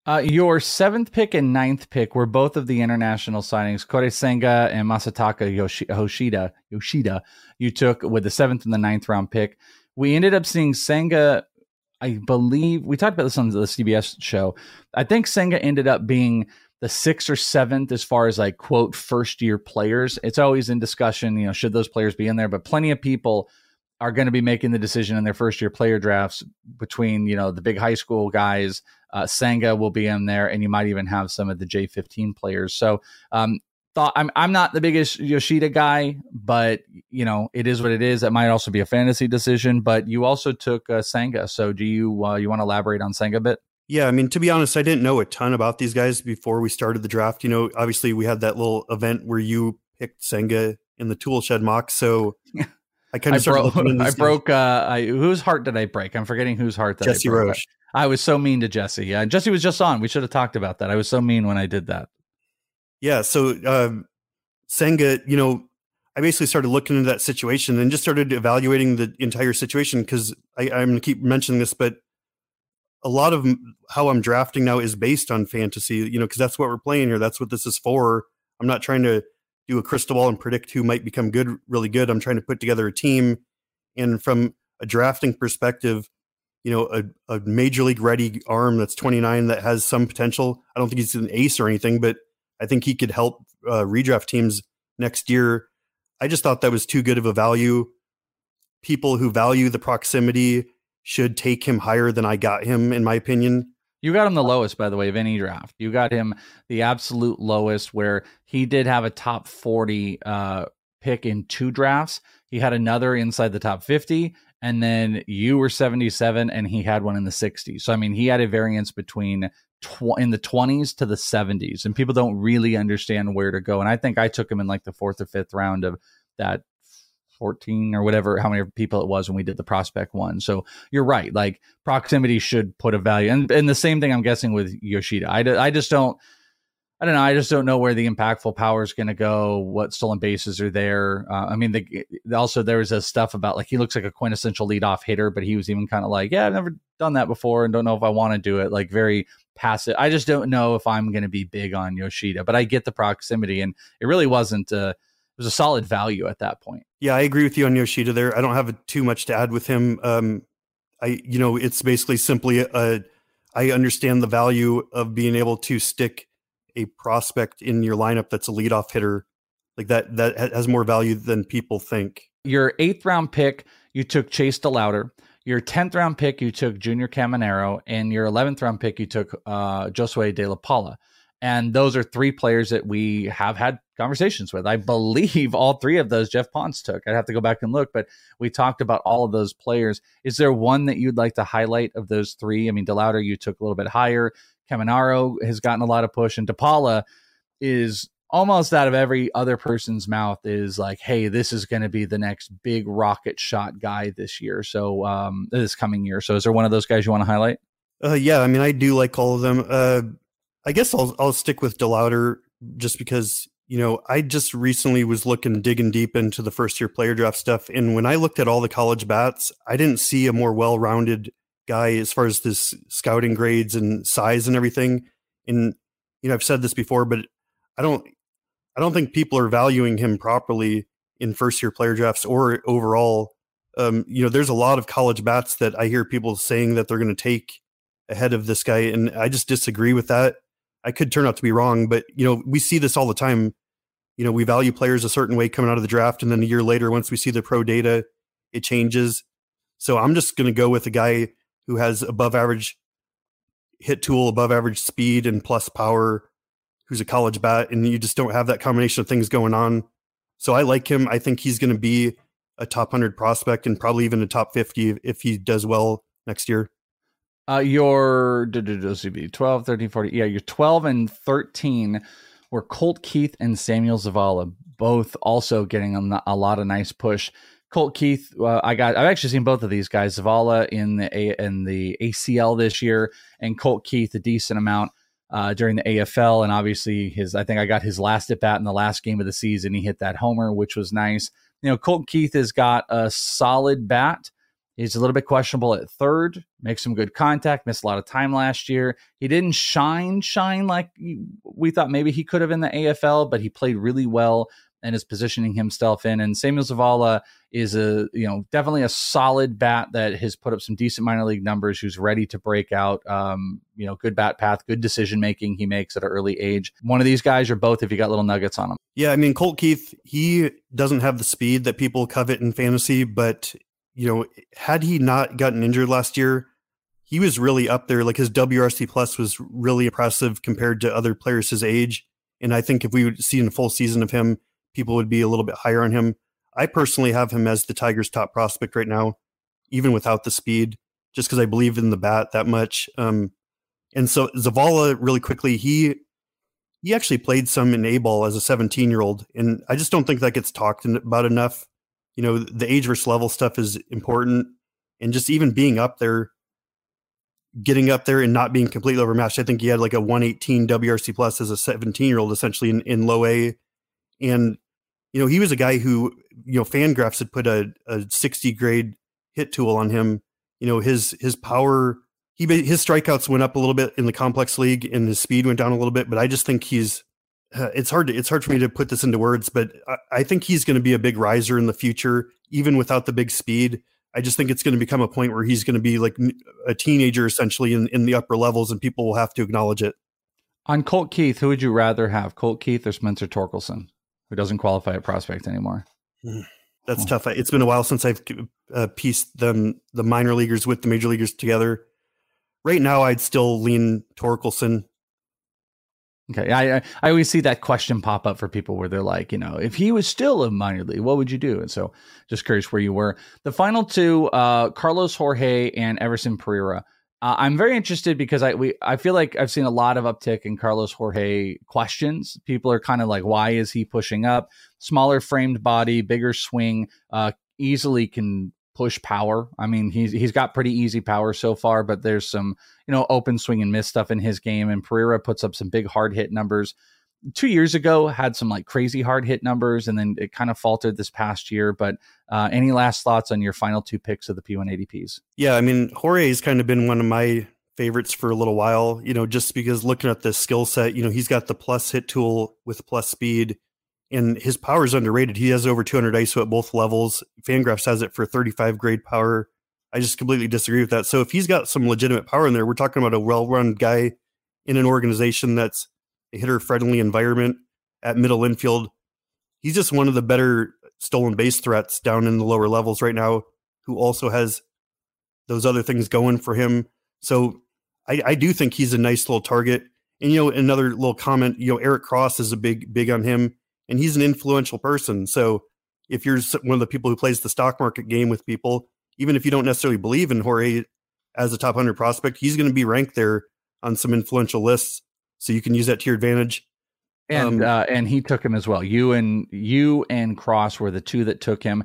Speaker 3: Uh, your seventh pick and ninth pick were both of the international signings, Kodai Senga and Masataka Yoshi- Yoshida. Yoshida, you took with the seventh and the ninth round pick we ended up seeing Senga. I believe we talked about this on the CBS show. I think Senga ended up being the sixth or seventh as far as like quote first year players. It's always in discussion, you know, should those players be in there? But plenty of people are going to be making the decision in their first year player drafts between you know the big high school guys. Uh, will be in there, and you might even have some of the J15 players. So um, thought I'm I'm not the biggest Yoshida guy, but you know it is what it is. That might also be a fantasy decision. But you also took uh, Senga, so do you uh, you want to elaborate on Senga a bit?
Speaker 7: Yeah, I mean to be honest, I didn't know a ton about these guys before we started the draft. You know, obviously we had that little event where you picked Senga in the tool shed mock, so. I kind of
Speaker 3: I broke. I broke. Uh, I, whose heart did I break? I'm forgetting whose heart that
Speaker 7: Jesse
Speaker 3: I broke.
Speaker 7: Roche.
Speaker 3: I was so mean to Jesse. Yeah, Jesse was just on. We should have talked about that. I was so mean when I did that.
Speaker 7: Yeah. So um, Senga, you know, I basically started looking into that situation and just started evaluating the entire situation because I'm going to keep mentioning this, but a lot of how I'm drafting now is based on fantasy, you know, because that's what we're playing here. That's what this is for. I'm not trying to do a crystal ball and predict who might become good, really good. I'm trying to put together a team. And from a drafting perspective, you know, a, a major league ready arm that's 29 that has some potential. I don't think he's an ace or anything, but I think he could help uh, redraft teams next year. I just thought that was too good of a value. People who value the proximity should take him higher than I got him, in my opinion.
Speaker 3: You got him the lowest, by the way, of any draft. You got him the absolute lowest, where he did have a top 40 uh, pick in two drafts. He had another inside the top 50, and then you were 77, and he had one in the 60s. So, I mean, he had a variance between tw- in the 20s to the 70s, and people don't really understand where to go. And I think I took him in like the fourth or fifth round of that 14 or whatever, how many people it was when we did the prospect one. So you're right. Like proximity should put a value. And, and the same thing I'm guessing with Yoshida. I, I just don't, I don't know. I just don't know where the impactful power is going to go. What stolen bases are there? Uh, I mean, the, also there was a stuff about like he looks like a quintessential leadoff hitter, but he was even kind of like, yeah, I've never done that before and don't know if I want to do it. Like very passive. I just don't know if I'm going to be big on Yoshida, but I get the proximity, and it really wasn't. Uh, it was a solid value at that point.
Speaker 7: Yeah, I agree with you on Yoshida there. I don't have too much to add with him. Um, I, you know, it's basically simply a, I understand the value of being able to stick a prospect in your lineup that's a leadoff hitter. Like that, that has more value than people think.
Speaker 3: Your eighth round pick, you took Chase DeLauter. Your 10th round pick, you took Junior Caminero. And your 11th round pick, you took uh, Josue De La Paula. And those are three players that we have had conversations with. I believe all three of those Jeff Ponce took. I'd have to go back and look, but we talked about all of those players. Is there one that you'd like to highlight of those three? I mean, DeLauter, you took a little bit higher. Caminero has gotten a lot of push, and DePaula is almost out of every other person's mouth is like, hey, this is going to be the next big rocket shot guy this year. So, um, this coming year. So, is there one of those guys you want to highlight?
Speaker 7: Uh, yeah, I mean, I do like all of them. Uh, I guess I'll I'll stick with DeLauter just because you know I just recently was looking digging deep into the first year player draft stuff, and when I looked at all the college bats, I didn't see a more well rounded guy as far as this scouting grades and size and everything. And you know I've said this before, but I don't I don't think people are valuing him properly in first year player drafts or overall. Um, you know, there's a lot of college bats that I hear people saying that they're going to take ahead of this guy, and I just disagree with that. I could turn out to be wrong, but you know, we see this all the time. You know, we value players a certain way coming out of the draft, and then a year later, once we see the pro data, it changes. So I'm just going to go with a guy who has above average hit tool, above average speed, and plus power, who's a college bat, and you just don't have that combination of things going on. So I like him. I think he's going to be a top 100 prospect and probably even a top 50 if he does well next year.
Speaker 3: Uh, your 12, 13, 40. Yeah, your 12 and 13 were Colt Keith and Samuel Zavala, both also getting a, a lot of nice push. Colt Keith, uh, I got. I've actually seen both of these guys. Zavala in the A, in the ACL this year, and Colt Keith a decent amount uh, during the AFL. And obviously, his. I think I got his last at bat in the last game of the season. He hit that homer, which was nice. You know, Colt Keith has got a solid bat. He's a little bit questionable at third, makes some good contact, missed a lot of time last year. He didn't shine, shine like we thought maybe he could have in the AFL, but he played really well and is positioning himself in. And Samuel Zavala is a, you know, definitely a solid bat that has put up some decent minor league numbers, who's ready to break out. Um, you know, good bat path, good decision making he makes at an early age. One of these guys or both if you got little nuggets on him.
Speaker 7: Yeah, I mean, Colt Keith, he doesn't have the speed that people covet in fantasy, but you know, had he not gotten injured last year, he was really up there. Like his WRC plus was really impressive compared to other players his age. And I think if we would see a full season of him, people would be a little bit higher on him. I personally have him as the Tigers' top prospect right now, even without the speed, just because I believe in the bat that much. Um, and so Zavala, really quickly, he he actually played some in A ball as a 17 year old, and I just don't think that gets talked about enough you know the age versus level stuff is important and just even being up there getting up there and not being completely overmatched. I think he had like a 118 WRC plus as a 17 year old, essentially in, in low A. And, you know, he was a guy who, you know, Fangraphs had put a, a 60 grade hit tool on him. You know, his, his power, he, his strikeouts went up a little bit in the complex league and his speed went down a little bit, but I just think he's, uh, it's hard to, it's hard for me to put this into words, but I, I think he's going to be a big riser in the future, even without the big speed. I just think it's going to become a point where he's going to be like a teenager essentially in, in the upper levels and people will have to acknowledge it.
Speaker 3: On Colt Keith, who would you rather have, Colt Keith or Spencer Torkelson, who doesn't qualify at prospect anymore?
Speaker 7: That's oh. tough. It's been a while since I've uh, pieced them, the minor leaguers with the major leaguers together. Right now, I'd still lean Torkelson
Speaker 3: Okay, I I always see that question pop up for people where they're like, you know, if he was still a minor league, what would you do? And so, just curious where you were. The final two, uh, Carlos Jorge and Everson Pereira. Uh, I'm very interested because I we I feel like I've seen a lot of uptick in Carlos Jorge questions. People are kind of like, why is he pushing up? Smaller framed body, bigger swing, uh, easily can push power. I mean, he's he's got pretty easy power so far, but there's some you know open swing and miss stuff in his game. And Pereira puts up some big hard hit numbers. Two years ago, had some like crazy hard hit numbers, and then it kind of faltered this past year. But uh, any last thoughts on your final two picks of the P1 ADPs?
Speaker 7: Yeah, I mean, Jorge's kind of been one of my favorites for a little while. You know, just because looking at the skill set, you know, he's got the plus hit tool with plus speed and his power is underrated. He has over 200 ISO at both levels. Fangraphs has it for 35 grade power. I just completely disagree with that. So if he's got some legitimate power in there, we're talking about a well-run guy in an organization that's a hitter-friendly environment at middle infield. He's just one of the better stolen base threats down in the lower levels right now, who also has those other things going for him. So I, I do think he's a nice little target. And you know, another little comment, you know, Eric Cross is a big, big on him and he's an influential person. So if you're one of the people who plays the stock market game with people, even if you don't necessarily believe in Jorge as a top 100 prospect, he's going to be ranked there on some influential lists. So you can use that to your advantage.
Speaker 3: And um, uh, and he took him as well. You and you and Cross were the two that took him.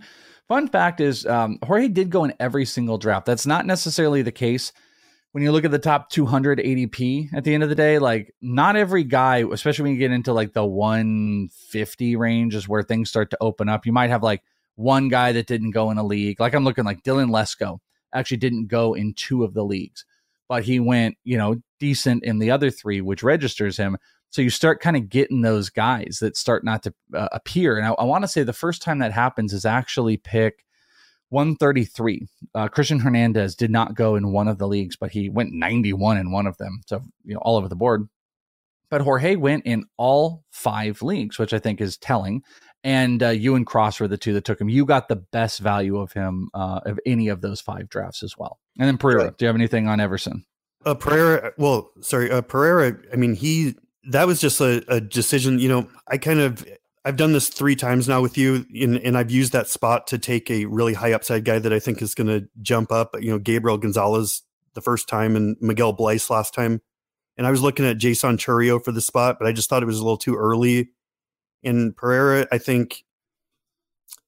Speaker 3: Fun fact is, um, Jorge did go in every single draft. That's not necessarily the case when you look at the top 200 ADP at the end of the day, like not every guy, especially when you get into like the 150 range, is where things start to open up. You might have like one guy that didn't go in a league. Like I'm looking like Dylan Lesko actually didn't go in two of the leagues, but he went, you know, decent in the other three, which registers him. So you start kind of getting those guys that start not to uh, appear. And I, I want to say the first time that happens is actually pick 133. Uh, Cristian Hernandez did not go in one of the leagues, but he went 91 in one of them. So, you know, all over the board. But Jorge went in all five leagues, which I think is telling. And uh, you and Cross were the two that took him. You got the best value of him uh, of any of those five drafts as well. And then Pereira, do you have anything on Everson?
Speaker 7: Uh, Pereira, well, sorry, uh, Pereira. I mean, he that was just a, a decision. You know, I kind of I've done this three times now with you, and, and I've used that spot to take a really high upside guy that I think is going to jump up. You know, Gabriel Gonzalez the first time and Miguel Bleis last time. And I was looking at Jackson Chourio for the spot, but I just thought it was a little too early. And Pereira, I think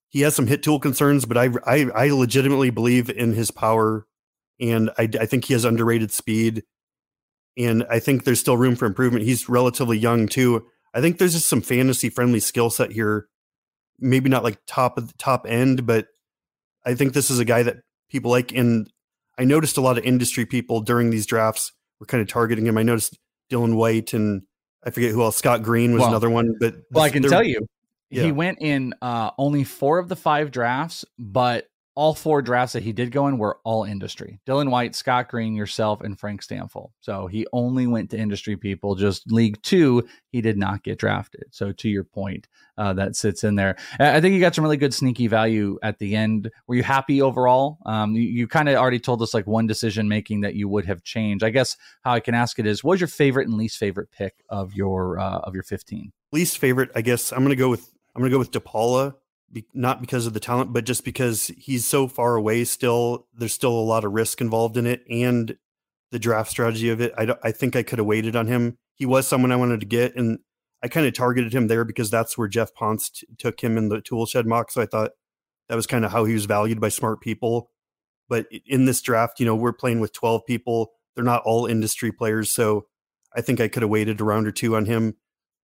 Speaker 7: he has some hit tool concerns, but I, I, I legitimately believe in his power, and I, I think he has underrated speed. And I think there's still room for improvement. He's relatively young too. I think there's just some fantasy friendly skill set here. Maybe not like top of the top end, but I think this is a guy that people like. And I noticed a lot of industry people during these drafts were kind of targeting him. I noticed Dylan White and I forget who else. Scott Green was well, another one. But
Speaker 3: well, I can tell you, yeah. he went in uh, only four of the five drafts, but all four drafts that he did go in were all industry. Dylan White, Scott Green, yourself, and Frank Stampfl. So he only went to industry people. Just League Two, he did not get drafted. So to your point, uh, that sits in there. I think you got some really good sneaky value at the end. Were you happy overall? Um, you, you kind of already told us like one decision making that you would have changed. I guess how I can ask it is, what was your favorite and least favorite pick of your uh, of your fifteen?
Speaker 7: Least favorite, I guess. I'm gonna go with I'm gonna go with DePaula be, not because of the talent, but just because he's so far away still. There's still a lot of risk involved in it and the draft strategy of it. I, I think I could have waited on him. He was someone I wanted to get, and I kind of targeted him there because that's where Jeff Ponce t- took him in the tool shed mock. So I thought that was kind of how he was valued by smart people. But in this draft, you know, we're playing with 12 people. they're not all industry players. So I think I could have waited a round or two on him.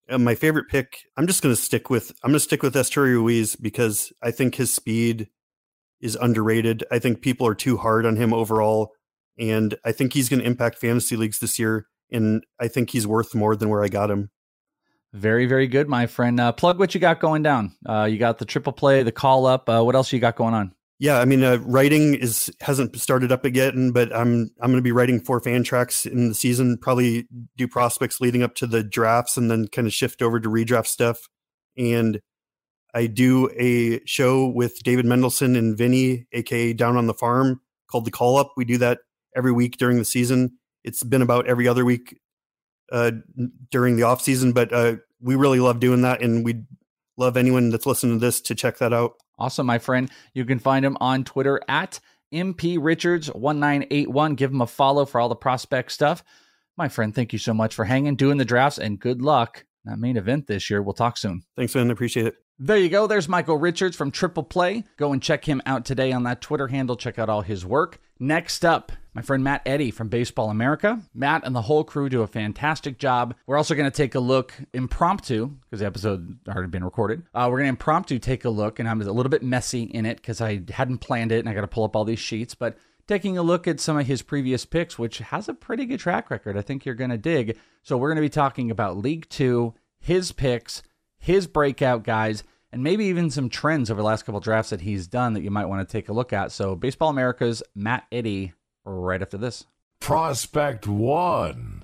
Speaker 7: And my favorite pick, I'm just going to stick with I'm going to stick with Esteury Ruiz because I think his speed is underrated. I think people are too hard on him overall, and I think he's going to impact fantasy leagues this year. And I think he's worth more than where I got him.
Speaker 3: Very, very good, my friend. Uh, plug what you got going down. Uh, you got the triple play, the call up. Uh, what else you got going on?
Speaker 7: Yeah, I mean, uh, writing is hasn't started up again, but I'm I'm going to be writing for fan tracks in the season. Probably do prospects leading up to the drafts, and then kind of shift over to redraft stuff. And I do a show with David Mendelson and Vinny, aka Down on the Farm, called The Call Up. We do that every week during the season. It's been about every other week uh, during the off season, but uh, we really love doing that, and we'd love anyone that's listening to this to check that out.
Speaker 3: Awesome, my friend. You can find him on Twitter at MP Richards 1981. Give him a follow for all the prospect stuff. My friend, thank you so much for hanging, doing the drafts, and good luck that main event this year. We'll talk soon.
Speaker 7: Thanks, man. Appreciate it.
Speaker 3: There you go. There's Michael Richards from Triple Play. Go and check him out today on that Twitter handle. Check out all his work. Next up, my friend Matt Eddy from Baseball America. Matt and the whole crew do a fantastic job. We're also going to take a look impromptu because the episode already been recorded. Uh, we're going to impromptu take a look, and I'm a little bit messy in it because I hadn't planned it and I got to pull up all these sheets. But taking a look at some of his previous picks, which has a pretty good track record, I think you're going to dig. So we're going to be talking about League Two, his picks, his breakout guys and maybe even some trends over the last couple drafts that he's done that you might want to take a look at. So, Baseball America's Matt Eddy right after this.
Speaker 2: Prospect One.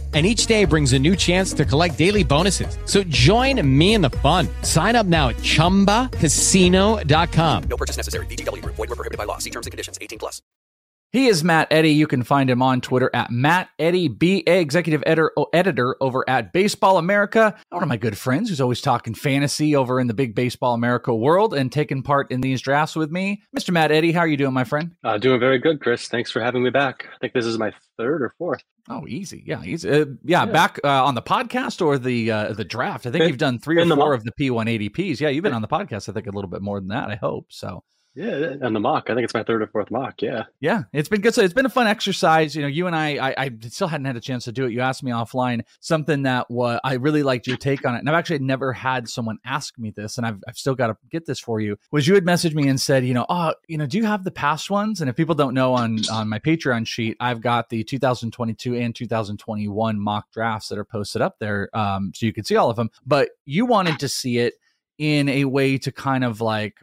Speaker 8: and each day brings a new chance to collect daily bonuses. So join me in the fun. Sign up now at ChumbaCasino.com.
Speaker 9: No purchase necessary. VGW. Void were prohibited by law. See terms and conditions. 18 plus.
Speaker 3: He is Matt Eddy. You can find him on Twitter at Matt Eddy BA, executive editor, editor over at Baseball America. One of my good friends who's always talking fantasy over in the big Baseball America world and taking part in these drafts with me. Mr. Matt Eddy, how are you doing, my friend?
Speaker 10: Uh, doing very good, Chris. Thanks for having me back. I think this is my third or fourth.
Speaker 3: Oh, easy. Yeah, easy. uh, yeah, yeah, back uh, on the podcast or the uh, the draft. I think you've done three or four of the P1 ADPs. Yeah, you've been on the podcast. I think a little bit more than that. I hope so.
Speaker 10: Yeah, and the mock. I think it's my third or fourth mock. Yeah,
Speaker 3: yeah, it's been good. So it's been a fun exercise. You know, you and I, I, I still hadn't had a chance to do it. You asked me offline something that was I really liked your take on it, and I've actually never had someone ask me this, and I've I've still got to get this for you. Was you had messaged me and said, you know, oh, you know, do you have the past ones? And if people don't know on on my Patreon sheet, I've got the 2022 and 2021 mock drafts that are posted up there, um, so you can see all of them. But you wanted to see it in a way to kind of like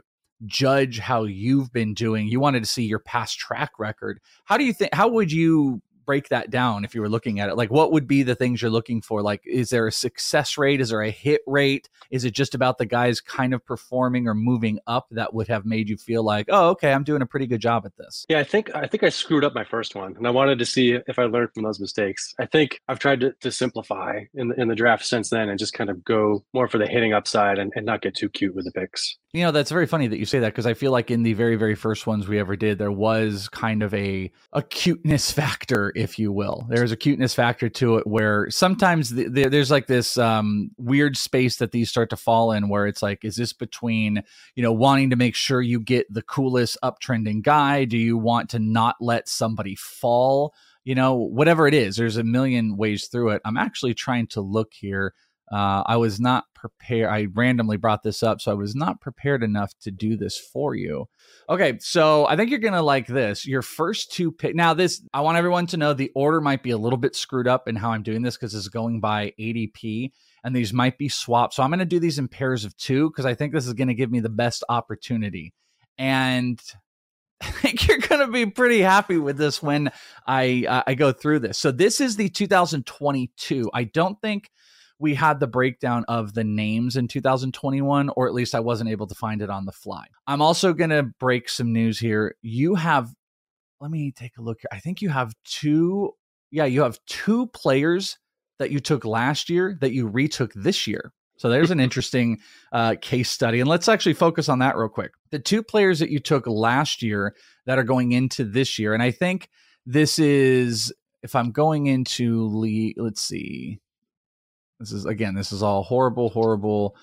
Speaker 3: judge how you've been doing. You wanted to see your past track record. How do you think? How would you break that down if you were looking at it? Like, what would be the things you're looking for? Like, is there a success rate? Is there a hit rate? Is it just about the guys kind of performing or moving up that would have made you feel like, oh, okay, I'm doing a pretty good job at this?
Speaker 10: Yeah, I think I think I screwed up my first one, and I wanted to see if I learned from those mistakes. I think I've tried to, to simplify in the, in the draft since then, and just kind of go more for the hitting upside and, and not get too cute with the picks.
Speaker 3: You know, that's very funny that you say that because I feel like in the very, very first ones we ever did, there was kind of a a cuteness factor, if you will. There's a cuteness factor to it where sometimes the, the, there's like this um, weird space that these start to fall in where it's like, is this between, you know, wanting to make sure you get the coolest uptrending guy? Do you want to not let somebody fall? You know, whatever it is, there's a million ways through it. I'm actually trying to look here uh, I was not prepared. I randomly brought this up, so I was not prepared enough to do this for you. Okay, so I think you're gonna like this. Your first two pick. Now, this I want everyone to know the order might be a little bit screwed up in how I'm doing this because it's going by ADP, and these might be swapped. So I'm gonna do these in pairs of two because I think this is gonna give me the best opportunity. And I think you're going to be pretty happy with this when I uh, I go through this. So this is the 2022. I don't think we had the breakdown of the names in 2021, or at least I wasn't able to find it on the fly. I'm also going to break some news here. You have, let me take a look here. I think you have two, yeah, you have two players that you took last year that you retook this year. So there's an interesting uh, case study. And let's actually focus on that real quick. The two players that you took last year that are going into this year, and I think this is, if I'm going into Lee, let's see. This is, again, this is all horrible, horrible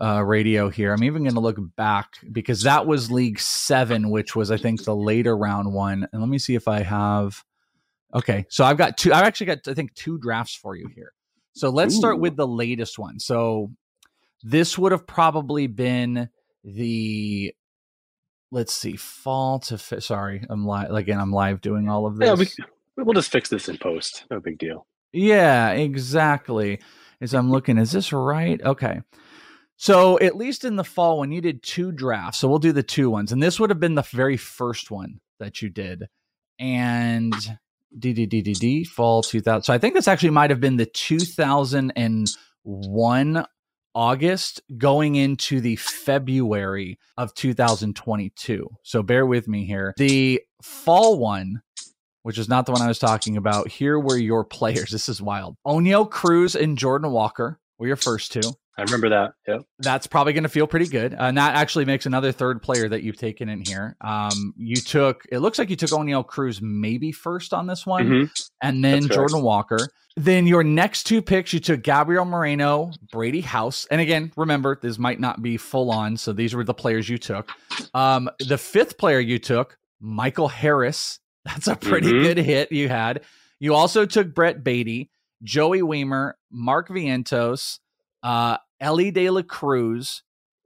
Speaker 3: uh, radio here. I'm even going to look back because that was League Seven, which was, I think, the later round one. And let me see if I have. Okay, so I've got two. I've actually got, I think, two drafts for you here. So let's Ooh. start with the latest one. So this would have probably been the let's see fall to fi- sorry i'm live again i'm live doing all of this yeah
Speaker 10: we, we'll just fix this in post no big deal
Speaker 3: yeah exactly as i'm looking is this right okay so at least in the fall when you did two drafts so we'll do the two ones and this would have been the very first one that you did and DDDDD fall 2000 so i think this actually might have been the 2001 August going into the February of 2022. So bear with me here. The fall one, which is not the one I was talking about, here were your players. This is wild. Oneil Cruz and Jordan Walker were your first two.
Speaker 10: I remember that. Yep.
Speaker 3: That's probably going to feel pretty good. Uh, and that actually makes another third player that you've taken in here. Um, you took, it looks like you took Oneil Cruz maybe first on this one, mm-hmm. and then That's Jordan correct. Walker. Then your next two picks, you took Gabriel Moreno, Brady House. And again, remember, this might not be full on. So these were the players you took. Um, the fifth player you took, Michael Harris. That's a pretty mm-hmm. good hit you had. You also took Brett Baty, Joey Wiemer, Mark Vientos, uh, Elly De La Cruz,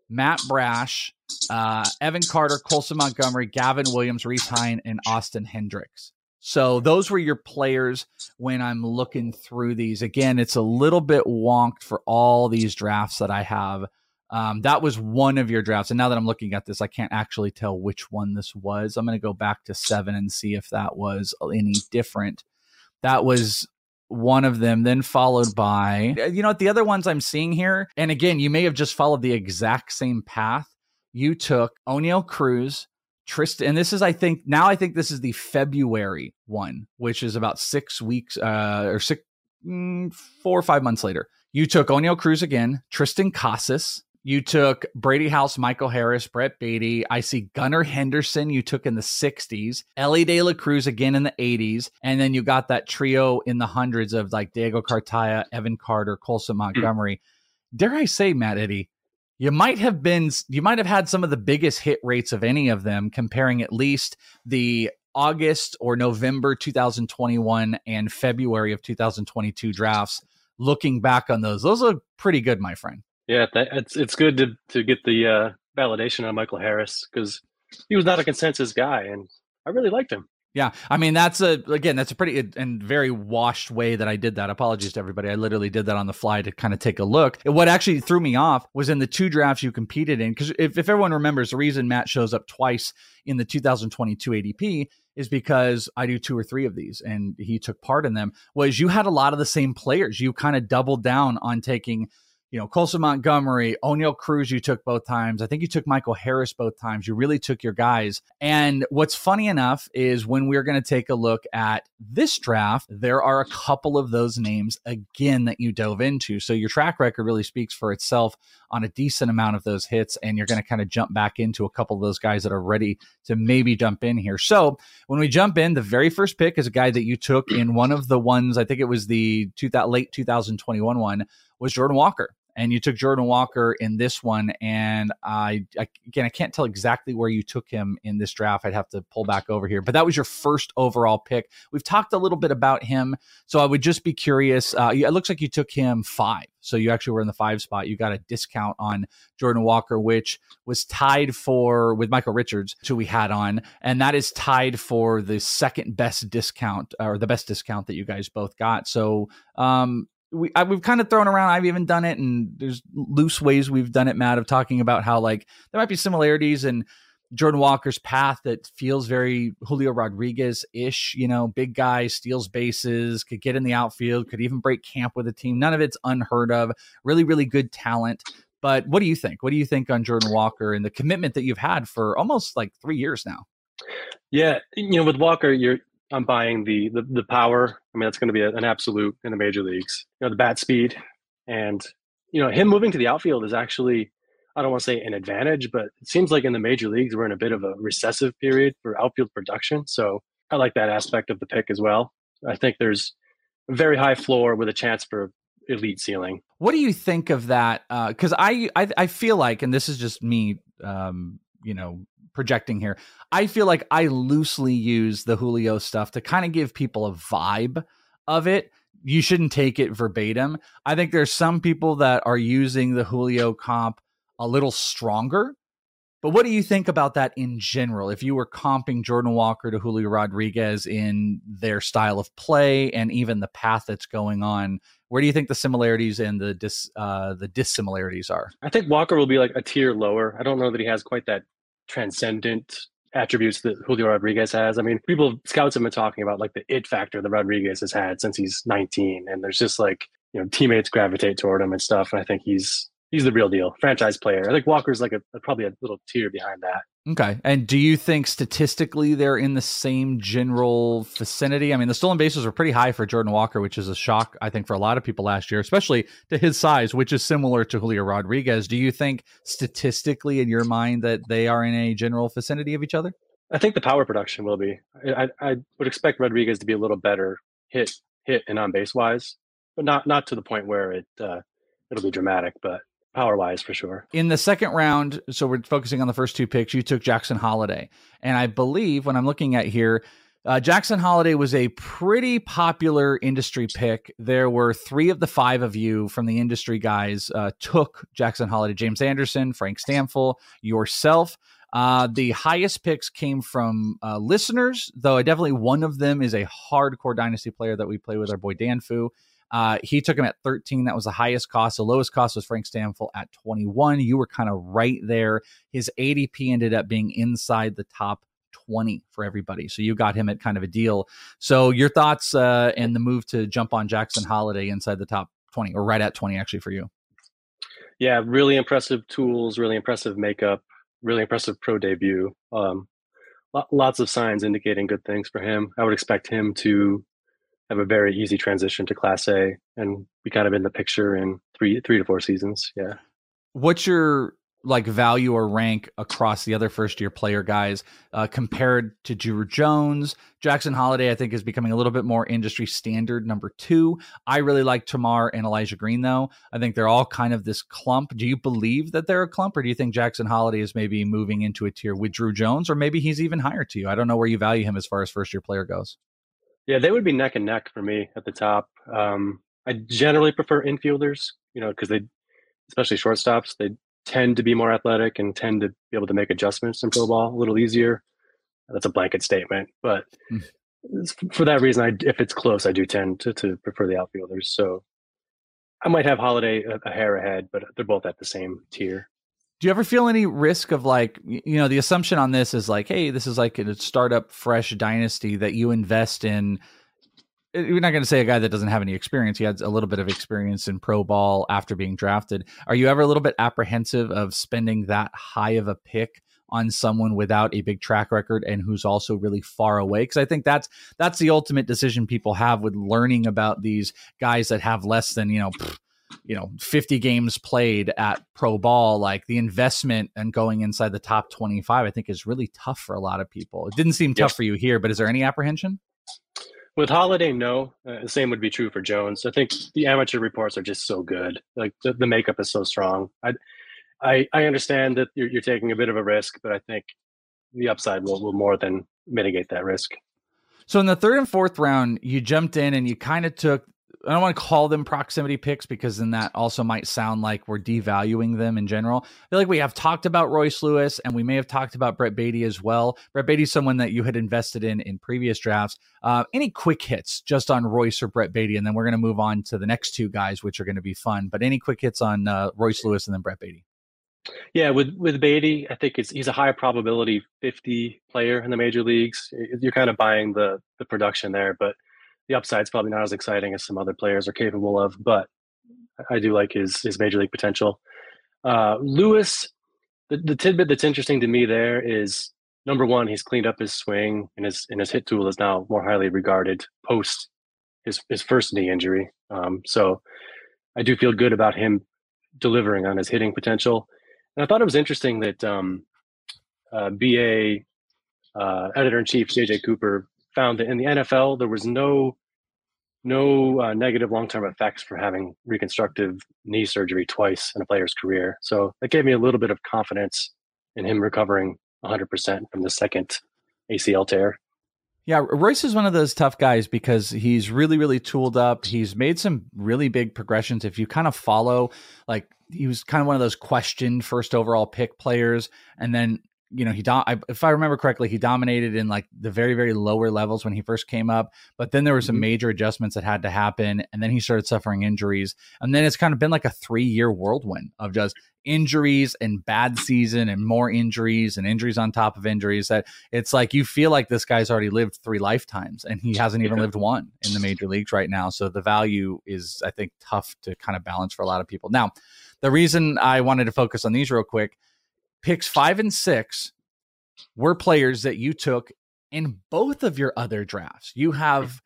Speaker 3: Matt Brash, uh, Evan Carter, Colson Montgomery, Gavin Williams, Reece Hinds, and Austin Hendricks. So those were your players when I'm looking through these. Again, it's a little bit wonked for all these drafts that I have. Um, that was one of your drafts. And now that I'm looking at this, I can't actually tell which one this was. I'm going to go back to seven and see if that was any different. That was one of them, then followed by, uh, you know the other ones I'm seeing here, and again, you may have just followed the exact same path. You took Oneil Cruz, Triston, and this is, I think, now I think this is the February one, which is about six weeks uh, or six, mm, four or five months later. You took Oneil Cruz again, Triston Casas, you took Brady House, Michael Harris, Brett Baty. I see Gunnar Henderson you took in the 60s, Elly De La Cruz again in the 80s. And then you got that trio in the hundreds of like Diego Cartaya, Evan Carter, Colson hmm. Montgomery. Mm. Dare I say, Matt Eddy, you might have been, you might have had some of the biggest hit rates of any of them, comparing at least the August or November 2021 and February of 2022 drafts. Looking back on those, those are pretty good, my friend.
Speaker 10: Yeah, that, it's it's good to to get the uh, validation on Michael Harris because he was not a consensus guy, and I really liked him.
Speaker 3: Yeah, I mean that's a again that's a pretty and very washed way that I did that. Apologies to everybody. I literally did that on the fly to kind of take a look. What actually threw me off was in the two drafts you competed in because if, if everyone remembers, the reason Matt shows up twice in the 2022 ADP is because I do two or three of these and he took part in them. Was you had a lot of the same players. You kind of doubled down on taking you know, Colson Montgomery, Oneil Cruz, you took both times. I think you took Michael Harris both times. You really took your guys. And what's funny enough is when we're going to take a look at this draft, there are a couple of those names again that you dove into. So your track record really speaks for itself on a decent amount of those hits. And you're going to kind of jump back into a couple of those guys that are ready to maybe jump in here. So when we jump in, the very first pick is a guy that you took in one of the ones, I think it was the two, late 2021 one was Jordan Walker. And you took Jordan Walker in this one, and I, I again I can't tell exactly where you took him in this draft. I'd have to pull back over here, but that was your first overall pick. We've talked a little bit about him, so I would just be curious. Uh, it looks like you took him five, so you actually were in the five spot. You got a discount on Jordan Walker, which was tied for with Michael Richards, who we had on, and that is tied for the second best discount or the best discount that you guys both got. So um, we I, we've kind of thrown around. I've even done it, and there's loose ways we've done it, Matt, of talking about how like there might be similarities in Jordan Walker's path that feels very Julio Rodriguez ish. You know, big guy, steals bases, could get in the outfield, could even break camp with a team. None of it's unheard of. Really, really good talent. But what do you think? What do you think on Jordan Walker and the commitment that you've had for almost like three years now?
Speaker 10: Yeah, you know, with Walker, you're I'm buying the the, the power. I mean, that's going to be an absolute in the major leagues. You know, the bat speed and you know, him moving to the outfield is actually, I don't want to say an advantage, but it seems like in the major leagues, we're in a bit of a recessive period for outfield production. So I like that aspect of the pick as well. I think there's a very high floor with a chance for elite ceiling.
Speaker 3: What do you think of that? Because uh, I, I I feel like, and this is just me, um, you know, projecting here. I feel like I loosely use the Julio stuff to kind of give people a vibe of it. You shouldn't take it verbatim. I think there's some people that are using the Julio comp a little stronger. But what do you think about that in general? If you were comping Jordan Walker to Julio Rodriguez in their style of play and even the path that's going on, where do you think the similarities and the dis uh, the dissimilarities are?
Speaker 10: I think Walker will be like a tier lower. I don't know that he has quite that transcendent attributes that Julio Rodriguez has. I mean, people scouts have been talking about like the it factor that Rodriguez has had since he's 19, and there's just like you know teammates gravitate toward him and stuff. And I think he's he's the real deal, franchise player. I think Walker's like a, probably a little tier behind that.
Speaker 3: Okay. And do you think statistically they're in the same general vicinity? I mean, the stolen bases were pretty high for Jordan Walker, which is a shock, I think, for a lot of people last year, especially to his size, which is similar to Julio Rodriguez. Do you think statistically, in your mind, that they are in a general vicinity of each other?
Speaker 10: I think the power production will be. I, I would expect Rodriguez to be a little better hit, hit and on base wise, but not not to the point where it uh, it'll be dramatic. But power wise for sure.
Speaker 3: In the second round, so we're focusing on the first two picks, you took Jackson Holliday, And I believe when I'm looking at here, uh, Jackson Holliday was a pretty popular industry pick. There were three of the five of you from the industry guys uh, took Jackson Holliday, James Anderson, Frank Stampfl, yourself. Uh, the highest picks came from uh, listeners, though I definitely one of them is a hardcore dynasty player that we play with our boy Dan Fu. Uh, he took him at 13. That was the highest cost. The lowest cost was Frank Stampfl at 21. You were kind of right there. His ADP ended up being inside the top 20 for everybody. So you got him at kind of a deal. So your thoughts uh, and the move to jump on Jackson Holliday inside the top 20 or right at 20 actually for you.
Speaker 10: Yeah, really impressive tools, really impressive makeup, really impressive pro debut. Um, lots of signs indicating good things for him. I would expect him to have a very easy transition to Class A and be kind of in the picture in three three to four seasons. Yeah.
Speaker 3: What's your like value or rank across the other first year player guys uh, compared to Drew Jones. Jackson Holliday, I think, is becoming a little bit more industry standard. Number two, I really like Termarr and Elijah Green, though. I think they're all kind of this clump. Do you believe that they're a clump, or do you think Jackson Holliday is maybe moving into a tier with Drew Jones, or maybe he's even higher to you? I don't know where you value him as far as first year player goes.
Speaker 10: Yeah, they would be neck and neck for me at the top. Um, I generally prefer infielders, you know, because they, especially shortstops, they tend to be more athletic and tend to be able to make adjustments in pro ball a little easier. That's a blanket statement, but mm. for that reason, I, if it's close, I do tend to, to prefer the outfielders. So I might have Holliday a, a hair ahead, but they're both at the same tier.
Speaker 3: Do you ever feel any risk of like, you know, the assumption on this is like, hey, this is like a startup, fresh dynasty that you invest in. Uh, You're not going to say a guy that doesn't have any experience. He had a little bit of experience in pro ball after being drafted. Are you ever a little bit apprehensive of spending that high of a pick on someone without a big track record and who's also really far away because i think that's that's the ultimate decision people have with learning about these guys that have less than you know you know 50 games played at pro ball like the investment and going inside the top 25 i think is really tough for a lot of people. It didn't seem tough for you here but is there any apprehension?
Speaker 10: With Holliday no. Uh, the same would be true for jones. I think the amateur reports are just so good. Like the, the makeup is so strong. I, I i understand that you're, you're taking a bit of a risk but i think the upside will, will more than mitigate that risk.
Speaker 3: So in the third and fourth round, you jumped in and you kind of took I don't want to call them proximity picks because then that also might sound like we're devaluing them in general. I feel like we have talked about Royce Lewis and we may have talked about Brett Baty as well. Brett Baty is someone that you had invested in in previous drafts. Uh, any quick hits just on Royce or Brett Baty, and then we're going to move on to the next two guys, which are going to be fun. But any quick hits on uh, Royce Lewis and then Brett Baty?
Speaker 10: Yeah, with with Baty, I think it's he's a high probability 50 player in the major leagues. You're kind of buying the the production there, but the upside's probably not as exciting as some other players are capable of, but I do like his his major league potential. Uh, Lewis, the, the tidbit that's interesting to me there is number one, he's cleaned up his swing and his and his hit tool is now more highly regarded post his his first knee injury. Um, so I do feel good about him delivering on his hitting potential. And I thought it was interesting that um, uh, BA uh, editor in chief JJ Cooper found that in the NFL there was no no uh, negative long term effects for having reconstructive knee surgery twice in a player's career. So that gave me a little bit of confidence in him recovering 100% from the second ACL tear.
Speaker 3: Yeah, Royce is one of those tough guys because he's really, really tooled up. He's made some really big progressions. If you kind of follow, like, he was kind of one of those questioned first overall pick players. And then you know, he do- I, if I remember correctly, he dominated in like the very very lower levels when he first came up, but then there were some mm-hmm. major adjustments that had to happen, and then he started suffering injuries, and then it's kind of been like a three year whirlwind of just injuries and bad season and more injuries and injuries on top of injuries that it's like you feel like this guy's already lived three lifetimes and he hasn't even yeah. lived one in the major leagues right now so the value is i think tough to kind of balance for a lot of people now the reason i wanted to focus on these real quick picks five and six were players that you took in both of your other drafts. You have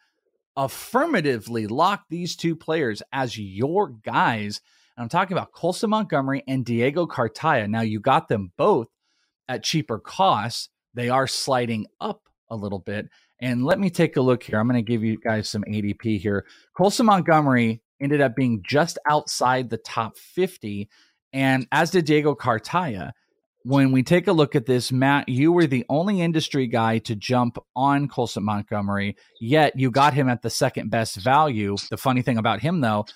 Speaker 3: affirmatively locked these two players as your guys. And I'm talking about Colson Montgomery and Diego Cartaya. Now, you got them both at cheaper costs. They are sliding up a little bit. And let me take a look here. I'm going to give you guys some ADP here. Colson Montgomery ended up being just outside the top 50, and as did Diego Cartaya when we take a look at this, Matt, you were the only industry guy to jump on Colson Montgomery, yet you got him at the second best value. The funny thing about him, though,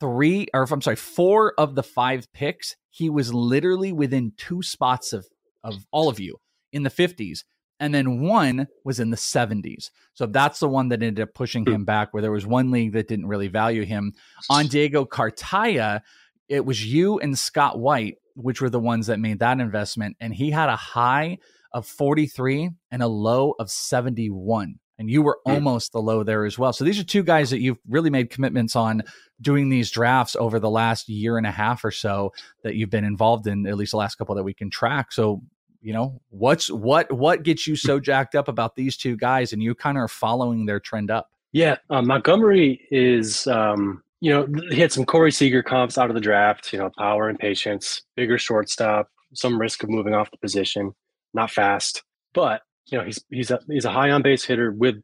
Speaker 3: three or I'm sorry, four of the five picks, he was literally within two spots of of all of you in the 50s. And then one was in the 70s. So that's the one that ended up pushing hmm. him back, where there was one league that didn't really value him. On Diego Cartaya, it was you and Scott White which were the ones that made that investment. And he had a high of 43 and a low of 71. And you were hmm. almost the low there as well. So these are two guys that you've really made commitments on doing these drafts over the last year and a half or so that you've been involved in, at least the last couple that we can track. So you know what's what what gets you so jacked up about these two guys and you kind of are following their trend up
Speaker 10: yeah uh, montgomery is um you know, he had some Corey Seager comps out of the draft, you know, power and patience, bigger shortstop, some risk of moving off the position, not fast. But, you know, he's he's a he's a high on base hitter with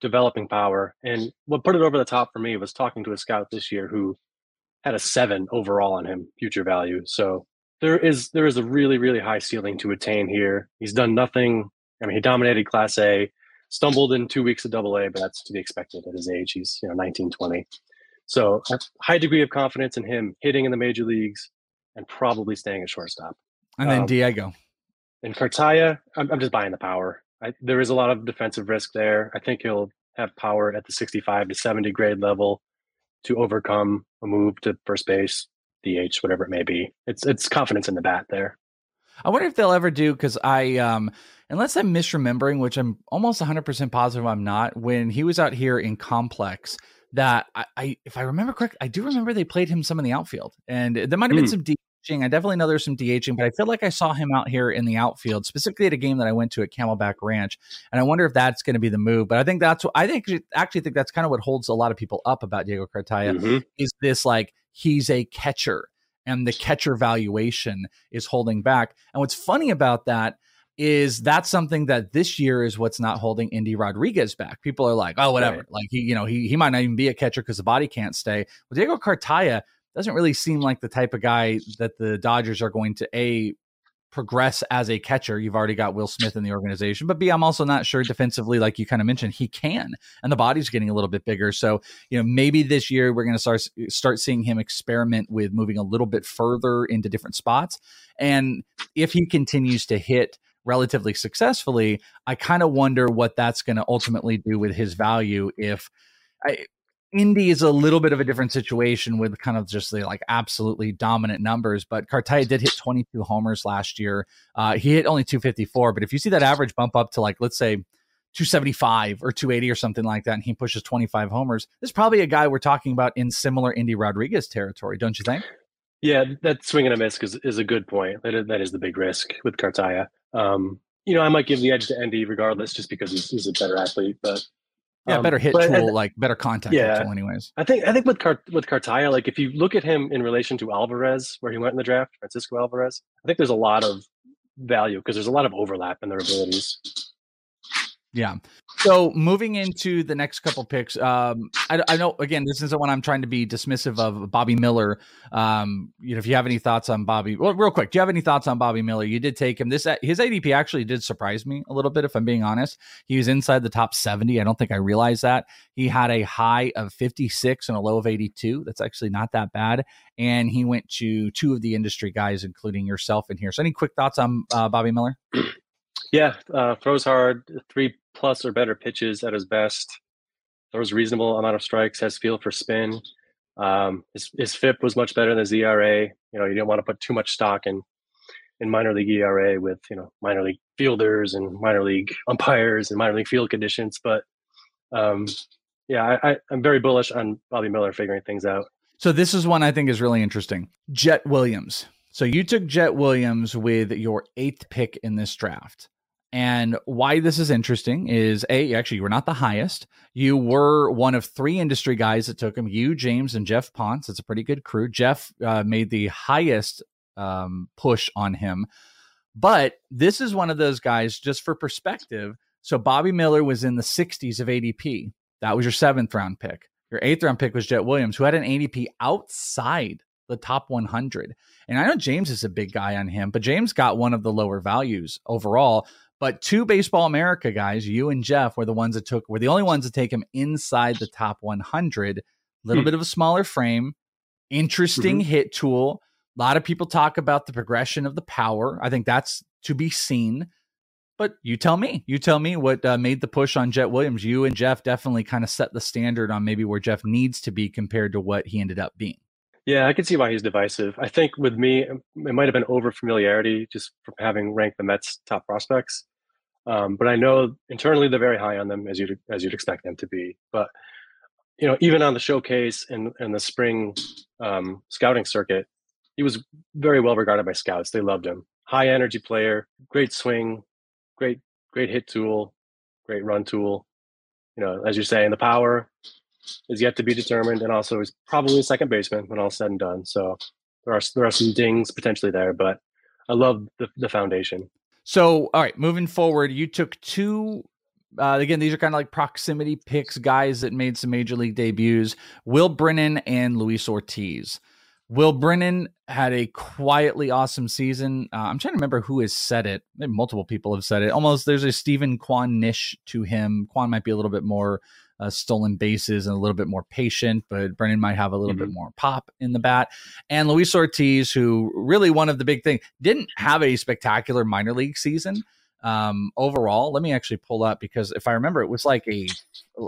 Speaker 10: developing power. And what put it over the top for me was talking to a scout this year who had a seven overall on him, future value. So there is there is a really, really high ceiling to attain here. He's done nothing. I mean, he dominated class A, stumbled in two weeks of double A, but that's to be expected at his age. He's, you know, 19, 20. So high degree of confidence in him hitting in the major leagues and probably staying at shortstop.
Speaker 3: And then um, Diego.
Speaker 10: And Cartaya, I'm, I'm, just buying the power. I, there is a lot of defensive risk there. I think he'll have power at the 65 to 70 grade level to overcome a move to first base, DH, whatever it may be. It's it's confidence in the bat there.
Speaker 3: I wonder if they'll ever do because I um unless I'm misremembering, which I'm almost 100% positive I'm not, when he was out here in Complex, that I, I, if I remember correct, I do remember they played him some in the outfield, and there might have been mm. some DHing. I definitely know there's some DHing, but I feel like I saw him out here in the outfield, specifically at a game that I went to at Camelback Ranch, and I wonder if that's going to be the move. But I think that's what I think. Actually, think that's kind of what holds a lot of people up about Diego Cartaya mm-hmm. is this like he's a catcher, and the catcher valuation is holding back. And what's funny about that is that's something that this year is what's not holding Endy Rodriguez back. People are like, oh, whatever. Right. Like he, you know, he he might not even be a catcher because the body can't stay. But Diego Cartaya doesn't really seem like the type of guy that the Dodgers are going to a progress as a catcher. You've already got Will Smith in the organization, but B, I'm also not sure defensively, like you kind of mentioned, he can, and the body's getting a little bit bigger. So you know, maybe this year we're going to start start seeing him experiment with moving a little bit further into different spots, and if he continues to hit relatively successfully, I kind of wonder what that's going to ultimately do with his value if I, Endy is a little bit of a different situation with kind of just the like absolutely dominant numbers, but Cartaya did hit 22 homers last year. Uh, he hit only 254, but if you see that average bump up to like let's say 275 or 280 or something like that, and he pushes 25 homers, this is probably a guy we're talking about in similar Endy Rodriguez territory, don't you think?
Speaker 10: Yeah, that swing and a miss is, is a good point. That is, that is the big risk with Cartaya. Um, you know, I might give the edge to Endy regardless, just because he's, he's a better athlete. But
Speaker 3: Yeah,
Speaker 10: Um,
Speaker 3: better hit
Speaker 10: but-
Speaker 3: tool, like better contact
Speaker 10: Yeah.
Speaker 3: tool, anyways.
Speaker 10: I think I think with Car- with Cartaya, like if you look at him in relation to Alvarez, where he went in the draft, Francisco Alvarez, I think there's a lot of value because there's a lot of overlap in their abilities.
Speaker 3: Yeah. So moving into the next couple picks, um, I, I know again this isn't one I'm trying to be dismissive of Bobby Miller. Um, you know, if you have any thoughts on Bobby, well, real quick, do you have any thoughts on Bobby Miller? You did take him. This his ADP actually did surprise me a little bit, if I'm being honest. He was inside the top 70. I don't think I realized that he had a high of 56 and a low of 82. That's actually not that bad. And he went to two of the industry guys, including yourself in here. So, any quick thoughts on uh, Bobby Miller?
Speaker 10: Yeah, uh, throws hard, three plus or better pitches at his best. Throws a reasonable amount of strikes. Has feel for spin. Um, his his FIP was much better than his ERA. You know, you didn't want to put too much stock in in minor league ERA with you know minor league fielders and minor league umpires and minor league field conditions. But um, yeah, I, I, I'm very bullish on Bobby Miller figuring things out.
Speaker 3: So this is one I think is really interesting. Jet Williams. So you took Jet Williams with your eighth pick in this draft. And why this is interesting is a actually you were not the highest. You were one of three industry guys that took him. You, James, and Jeff Ponce. It's a pretty good crew. Jeff uh, made the highest um, push on him, but this is one of those guys. Just for perspective, so Bobby Miller was in the 60s of ADP. That was your seventh round pick. Your eighth round pick was Jet Williams, who had an ADP outside the top 100. And I know James is a big guy on him, but James got one of the lower values overall. But two Baseball America guys, you and Jeff, were the ones that took were the only ones to take him inside the top 100. A Little
Speaker 10: Hmm.
Speaker 3: bit of a smaller frame, interesting
Speaker 10: Mhm.
Speaker 3: hit tool. A lot of people talk about the progression of the power. I think that's to be seen. But you tell me. You tell me what uh, made the push on Jet Williams. You and Jeff definitely kind of set the standard on maybe where Jeff needs to be compared to what he ended up being.
Speaker 10: Yeah, I can see why he's divisive. I think with me, it might have been over familiarity just from having ranked the Mets top prospects. Um, but I know internally they're very high on them, as you'd as you'd expect them to be. But you know, even on the showcase and and the spring um, scouting circuit, he was very well regarded by scouts. They loved him. High energy player, great swing, great great hit tool, great run tool. You know, as you're saying, the power is yet to be determined, and also is probably a second baseman when all's said and done. So there are there are some dings potentially there, but I love the the foundation.
Speaker 3: So, all right, moving forward, you took two. Uh, again, these are kind of like proximity picks, guys that made some major league debuts Will Brennan and Luis Ortiz. Will Brennan had a quietly awesome season. Uh, I'm trying to remember who has said it. Maybe multiple people have said it. Almost there's a Steven Kwan niche to him. Kwan might be a little bit more uh, stolen bases and a little bit more patient, but Brennan might have a little bit more pop in the bat. And Luis Ortiz, who really one of the big thing, didn't have a spectacular minor league season um, overall. Let me actually pull up because if I remember, it was like a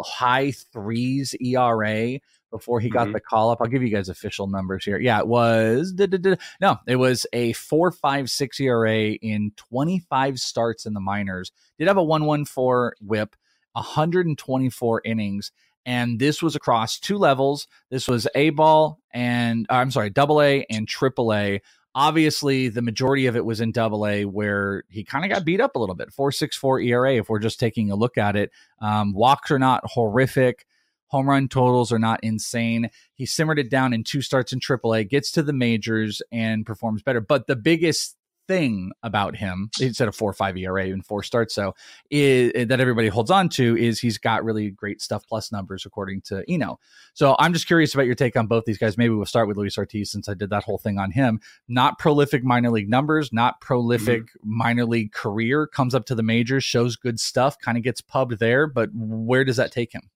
Speaker 3: high threes ERA before he got
Speaker 10: Mhm.
Speaker 3: the call up. I'll give you guys official numbers here. Yeah, it was da- da- da- no, it was a four five six ERA in 25 starts in the minors. Did have a 114 whip, 124 innings. And this was across two levels. This was A ball and uh, I'm sorry, double A and triple A. Obviously, the majority of it was in double A where he kind of got beat up a little bit. 464 ERA, if we're just taking a look at it. Um, walks are not horrific. Home run totals are not insane. He simmered it down in two starts in AAA, gets to the majors, and performs better. But the biggest thing about him, instead of four or five ERA and four starts, so is, that everybody holds on to is he's got really great stuff plus numbers according to Eno. So I'm just curious about your take on both these guys. Maybe we'll start with Luis Ortiz since I did that whole thing on him. Not prolific minor league numbers, not prolific minor league career. Comes up to the majors, shows good stuff, kind of gets pubbed there. But where does that take him?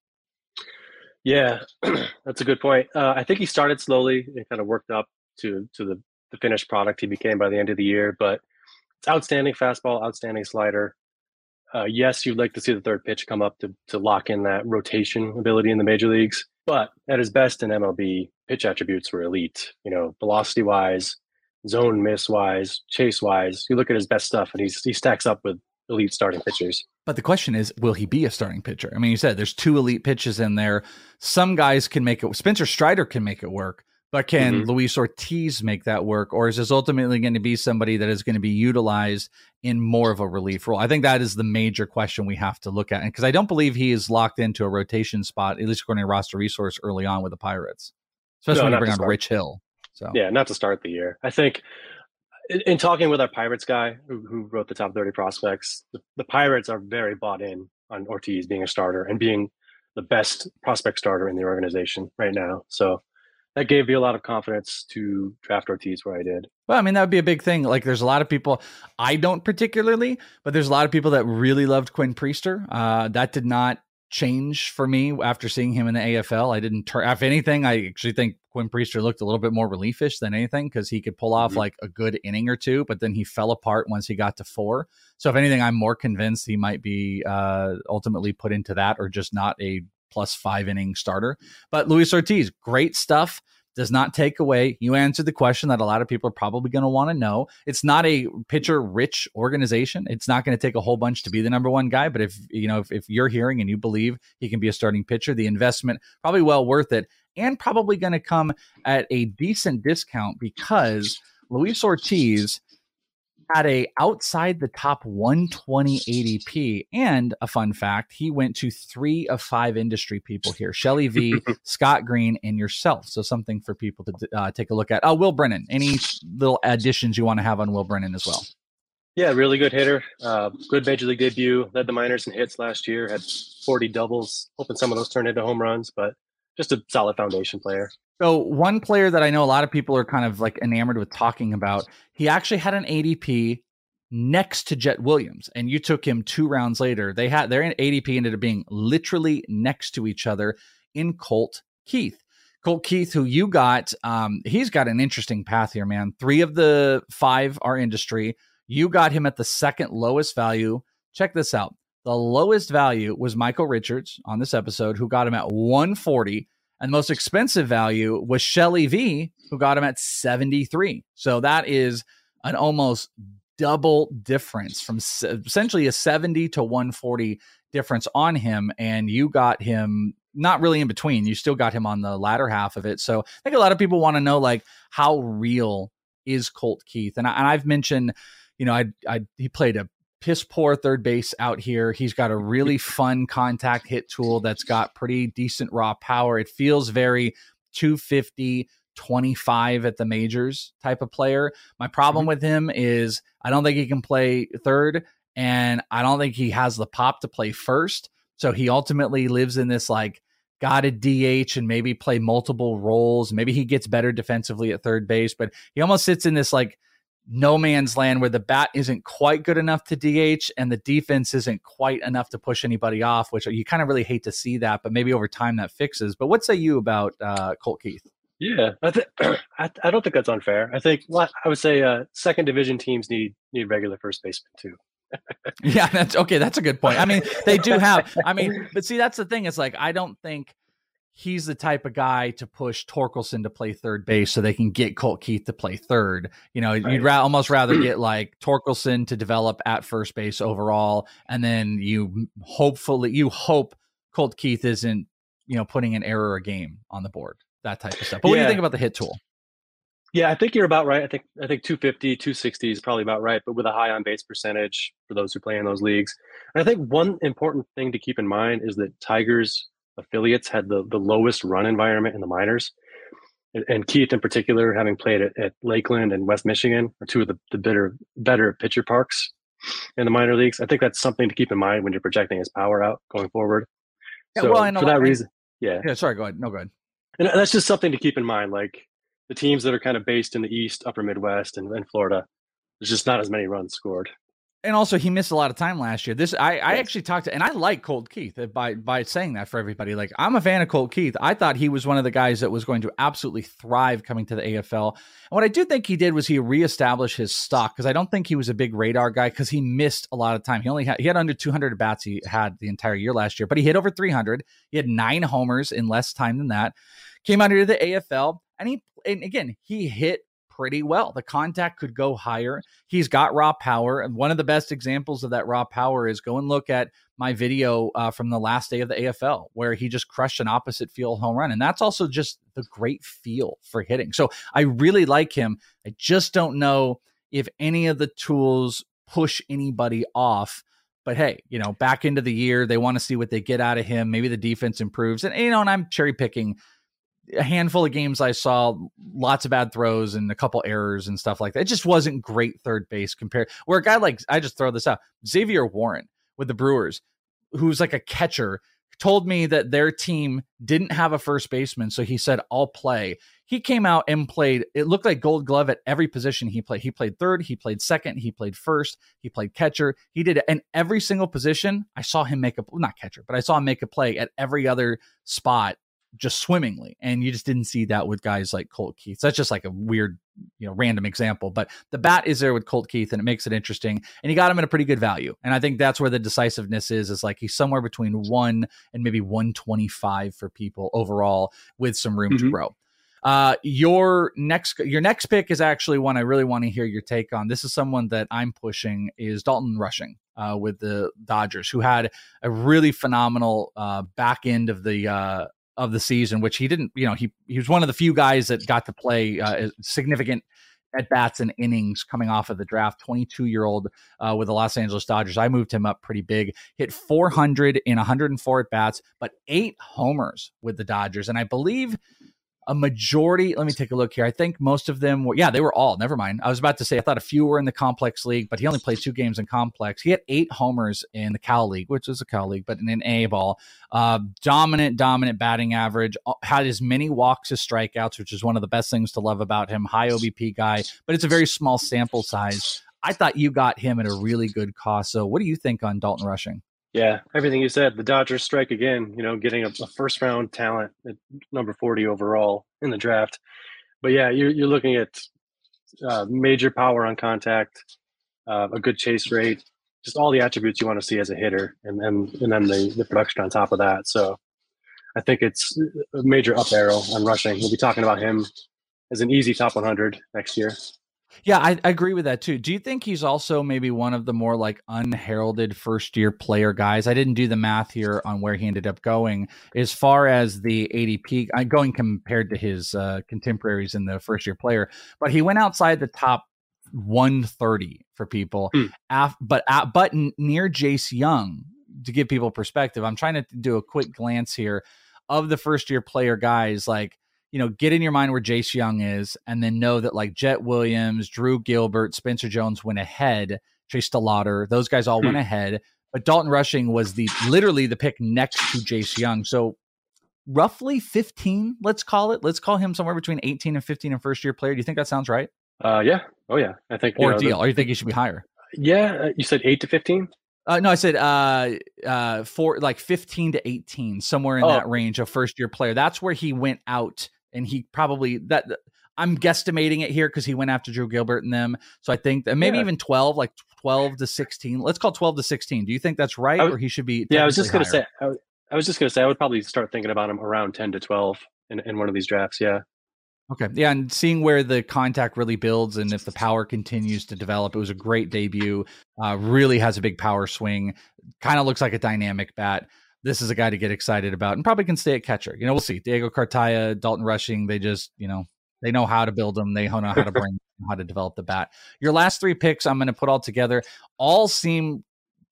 Speaker 10: Yeah, that's a good point. Uh, I think he started slowly and kind of worked up to to the, the finished product he became by the end of the year. But it's outstanding fastball, outstanding slider. Uh, yes, you'd like to see the third pitch come up to to lock in that rotation ability in the major leagues. But at his best in MLB, pitch attributes were elite. You know, velocity wise, zone miss wise, chase wise. You look at his best stuff, and he's he stacks up with elite starting pitchers.
Speaker 3: But the question is, will he be a starting pitcher? I mean, you said there's two elite pitches in there. Some guys can make it. Spencer Strider can make it work. But can
Speaker 10: Mhm.
Speaker 3: Luis Ortiz make that work, or is this ultimately going to be somebody that is going to be utilized in more of a relief role? I think that is the major question we have to look at, because I don't believe he is locked into a rotation spot, at least according to roster resource early on with the Pirates, especially
Speaker 10: No,
Speaker 3: when you bring on
Speaker 10: start.
Speaker 3: Rich Hill. So
Speaker 10: Yeah, not to start the year. I think in, in talking with our Pirates guy who, who wrote the top 30 prospects, the, the Pirates are very bought in on Ortiz being a starter and being the best prospect starter in the organization right now. So that gave me a lot of confidence to draft Ortiz where I did.
Speaker 3: Well, I mean, that would be a big thing. Like, there's a lot of people, I don't particularly, but there's a lot of people that really loved Quinn Priester. Uh, that did not change for me after seeing him in the AFL. I didn't turn, if anything, I actually think Quinn Priester looked a little bit more reliefish than anything because he could pull off like a good inning or two, but then he fell apart once he got to four. So, if anything, I'm more convinced he might be uh, ultimately put into that or just not a plus five inning starter. But Luis Ortiz, great stuff does not take away. You answered the question that a lot of people are probably going to want to know. It's not a pitcher rich organization. It's not going to take a whole bunch to be the number one guy. But if you know if, if you're hearing and you believe he can be a starting pitcher, the investment probably well worth it, and probably going to come at a decent discount because Luis Ortiz had a outside the top 120 ADP. And a fun fact, he went to three of five industry people here Shelly V, Scott Green, and yourself. So something for people to uh, take a look at. Oh, Will Brennan. Any little additions you want to have on Will Brennan as well?
Speaker 10: Yeah, really good hitter. Uh, good major league debut. Led the minors in hits last year. Had 40 doubles. Hoping some of those turned into home runs, but just a solid foundation player.
Speaker 3: So one player that I know a lot of people are kind of like enamored with talking about, he actually had an ADP next to Jet Williams, and you took him two rounds later. They had their ADP ended up being literally next to each other in Colt Keith. Colt Keith, who you got, um, he's got an interesting path here, man. Three of the five are industry. You got him at the second lowest value. Check this out. The lowest value was Michael Richards on this episode, who got him at 140. And the most expensive value was Shelly V, who got him at 73. So that is an almost double difference from essentially a 70 to 140 difference on him. And you got him not really in between. You still got him on the latter half of it. So I think a lot of people want to know like how real is Colt Keith? And, I, and I've mentioned, you know, I, I he played a piss poor third base out here. He's got a really fun contact hit tool that's got pretty decent raw power. It feels very 250, 25 at the majors type of player. My problem mm-hmm. with him is I don't think he can play third, and I don't think he has the pop to play first. So he ultimately lives in this like got to DH and maybe play multiple roles. Maybe he gets better defensively at third base, but he almost sits in this like no man's land where the bat isn't quite good enough to DH and the defense isn't quite enough to push anybody off, which you kind of really hate to see that, but maybe over time that fixes. But what say you about uh, Colt Keith?
Speaker 10: Yeah, I, th- I, I don't think that's unfair. I think I would say uh, second division teams need need regular first baseman too.
Speaker 3: yeah, that's okay. That's a good point. I mean, they do have. I mean, but see, that's the thing. Is like I don't think he's the type of guy to push Torkelson to play third base so they can get Colt Keith to play third. You know,
Speaker 10: Right.
Speaker 3: you'd ra- almost rather get like Torkelson to develop at first base overall, and then you hopefully you hope Colt Keith isn't you know putting an error a game on the board, that type of stuff. But what do you think about the hit tool?
Speaker 10: Yeah, I think you're about right. I think I think 250, 260 is probably about right, but with a high on base percentage for those who play in those leagues. And I think one important thing to keep in mind is that Tigers affiliates had the, the lowest run environment in the minors. And, and Keith in particular, having played at, at Lakeland and West Michigan, are two of the, the better better pitcher parks in the minor leagues. I think that's something to keep in mind when you're projecting his power out going forward.
Speaker 3: Yeah,
Speaker 10: so
Speaker 3: well,
Speaker 10: for that reason, yeah.
Speaker 3: Yeah, sorry, go ahead. No, go ahead.
Speaker 10: And that's just something to keep in mind. Like the teams that are kind of based in the East, Upper Midwest, and, and Florida, there's just not as many runs scored.
Speaker 3: And also, he missed a lot of time last year. This I, I actually talked to, and I like Colt Keith uh, by by saying that for everybody. Like, I'm a fan of Colt Keith. I thought he was one of the guys that was going to absolutely thrive coming to the AFL. And what I do think he did was he reestablished his stock because I don't think he was a big radar guy because he missed a lot of time. He only had he had under 200 at bats he had the entire year last year, but he hit over 300. He had nine homers in less time than that. Came out here to the AFL, and he and again he hit pretty well. The contact could go higher. He's got raw power. And one of the best examples of that raw power is go and look at my video uh, from the last day of the AFL, where he just crushed an opposite field home run. And that's also just the great feel for hitting. So I really like him. I just don't know if any of the tools push anybody off. But hey, you know, back into the year, they want to see what they get out of him. Maybe the defense improves. And, you know, and I'm cherry picking a handful of games I saw lots of bad throws and a couple errors and stuff like that. It just wasn't great third base compared where a guy like I just throw this out, Zavier Warren with the Brewers, who's like a catcher, told me that their team didn't have a first baseman, so he said, "I'll play." He came out and played. It looked like Gold Glove at every position he played. He played third, he played second, he played first, he played catcher. He did it, and every single position I saw him make a not catcher, but I saw him make a play at every other spot just swimmingly. And you just didn't see that with guys like Colt Keith. So that's just like a weird, you know, random example. But the bat is there with Colt Keith and it makes it interesting. And you got him at a pretty good value. And I think that's where the decisiveness is, is like he's somewhere between one and maybe 125 for people overall with some room mm-hmm. to grow. Uh, your next your next pick is actually one I really want to hear your take on. This is someone that I'm pushing is Dalton Rushing uh, with the Dodgers, who had a really phenomenal uh, back end of the uh, of the season, which he didn't, you know, he he was one of the few guys that got to play uh, significant at bats and innings coming off of the draft. 22 year old uh, with the Los Angeles Dodgers. I moved him up pretty big. Hit 400 in 104 at bats, but eight homers with the Dodgers, and I believe a majority. Let me take a look here. I think most of them were, yeah, they were all. Never mind. I was about to say, I thought a few were in the complex league, but he only played two games in complex. He had eight homers in the Cal League, which is a Cal League, but in an A ball. Uh, dominant, dominant batting average. Uh, had as many walks as strikeouts, which is one of the best things to love about him. High OBP guy, but it's a very small sample size. I thought you got him at a really good cost. So, what do you think on Dalton Rushing?
Speaker 10: Yeah, everything you said. The Dodgers strike again. You know, getting a, a, first round talent at number forty overall in the draft. But yeah, you're you're looking at uh, major power on contact, uh, a good chase rate, just all the attributes you want to see as a hitter, and and and then the the production on top of that. So, I think it's a major up arrow on rushing. We'll be talking about him as an easy top 100 next year.
Speaker 3: Yeah, I, I, agree with that too. Do you think he's also maybe one of the more like unheralded first year player guys? I didn't do the math here on where he ended up going as far as the ADP uh, going compared to his uh, contemporaries in the first year player, but he went outside the top 130 for people. Hmm. Af, but at, but near Jace Jung to give people perspective. I'm trying to do a quick glance here of the first year player guys like you know, get in your mind where Jace Jung is, and then know that like Jet Williams, Drew Gilbert, Spencer Jones went ahead, Chase DeLauter, those guys all hmm. went ahead. But Dalton Rushing was the literally the pick next to Jace Jung. So roughly 15, let's call it. Let's call him somewhere between 18 and 15 in first year player. Do you think that sounds right?
Speaker 10: Uh, yeah. Oh, yeah. I think.
Speaker 3: Or know, deal. The, or you think he should be higher?
Speaker 10: Yeah. Uh, you said 8 to 15?
Speaker 3: Uh, no, I said uh, uh, for like 15 to 18, somewhere in oh. that range of first year player. That's where he went out and he probably that I'm guesstimating it here because he went after Drew Gilbert and them. So I think that maybe yeah. even 12, like 12 to 16. Let's call 12 to 16. Do you think that's right, or he should be?
Speaker 10: Yeah, I was just going to say. I, I, was just going to say I would probably start thinking about him around 10 to 12 in, in one of these drafts. Yeah.
Speaker 3: Okay. Yeah, and seeing where the contact really builds and if the power continues to develop, it was a great debut. Uh, really has a big power swing. Kind of looks like a dynamic bat this is a guy to get excited about and probably can stay at catcher. You know, we'll see. Diego Cartaya, Dalton Rushing, they just, you know, they know how to build them. They know how to bring, how to develop the bat. Your last three picks, I'm going to put all together, all seem,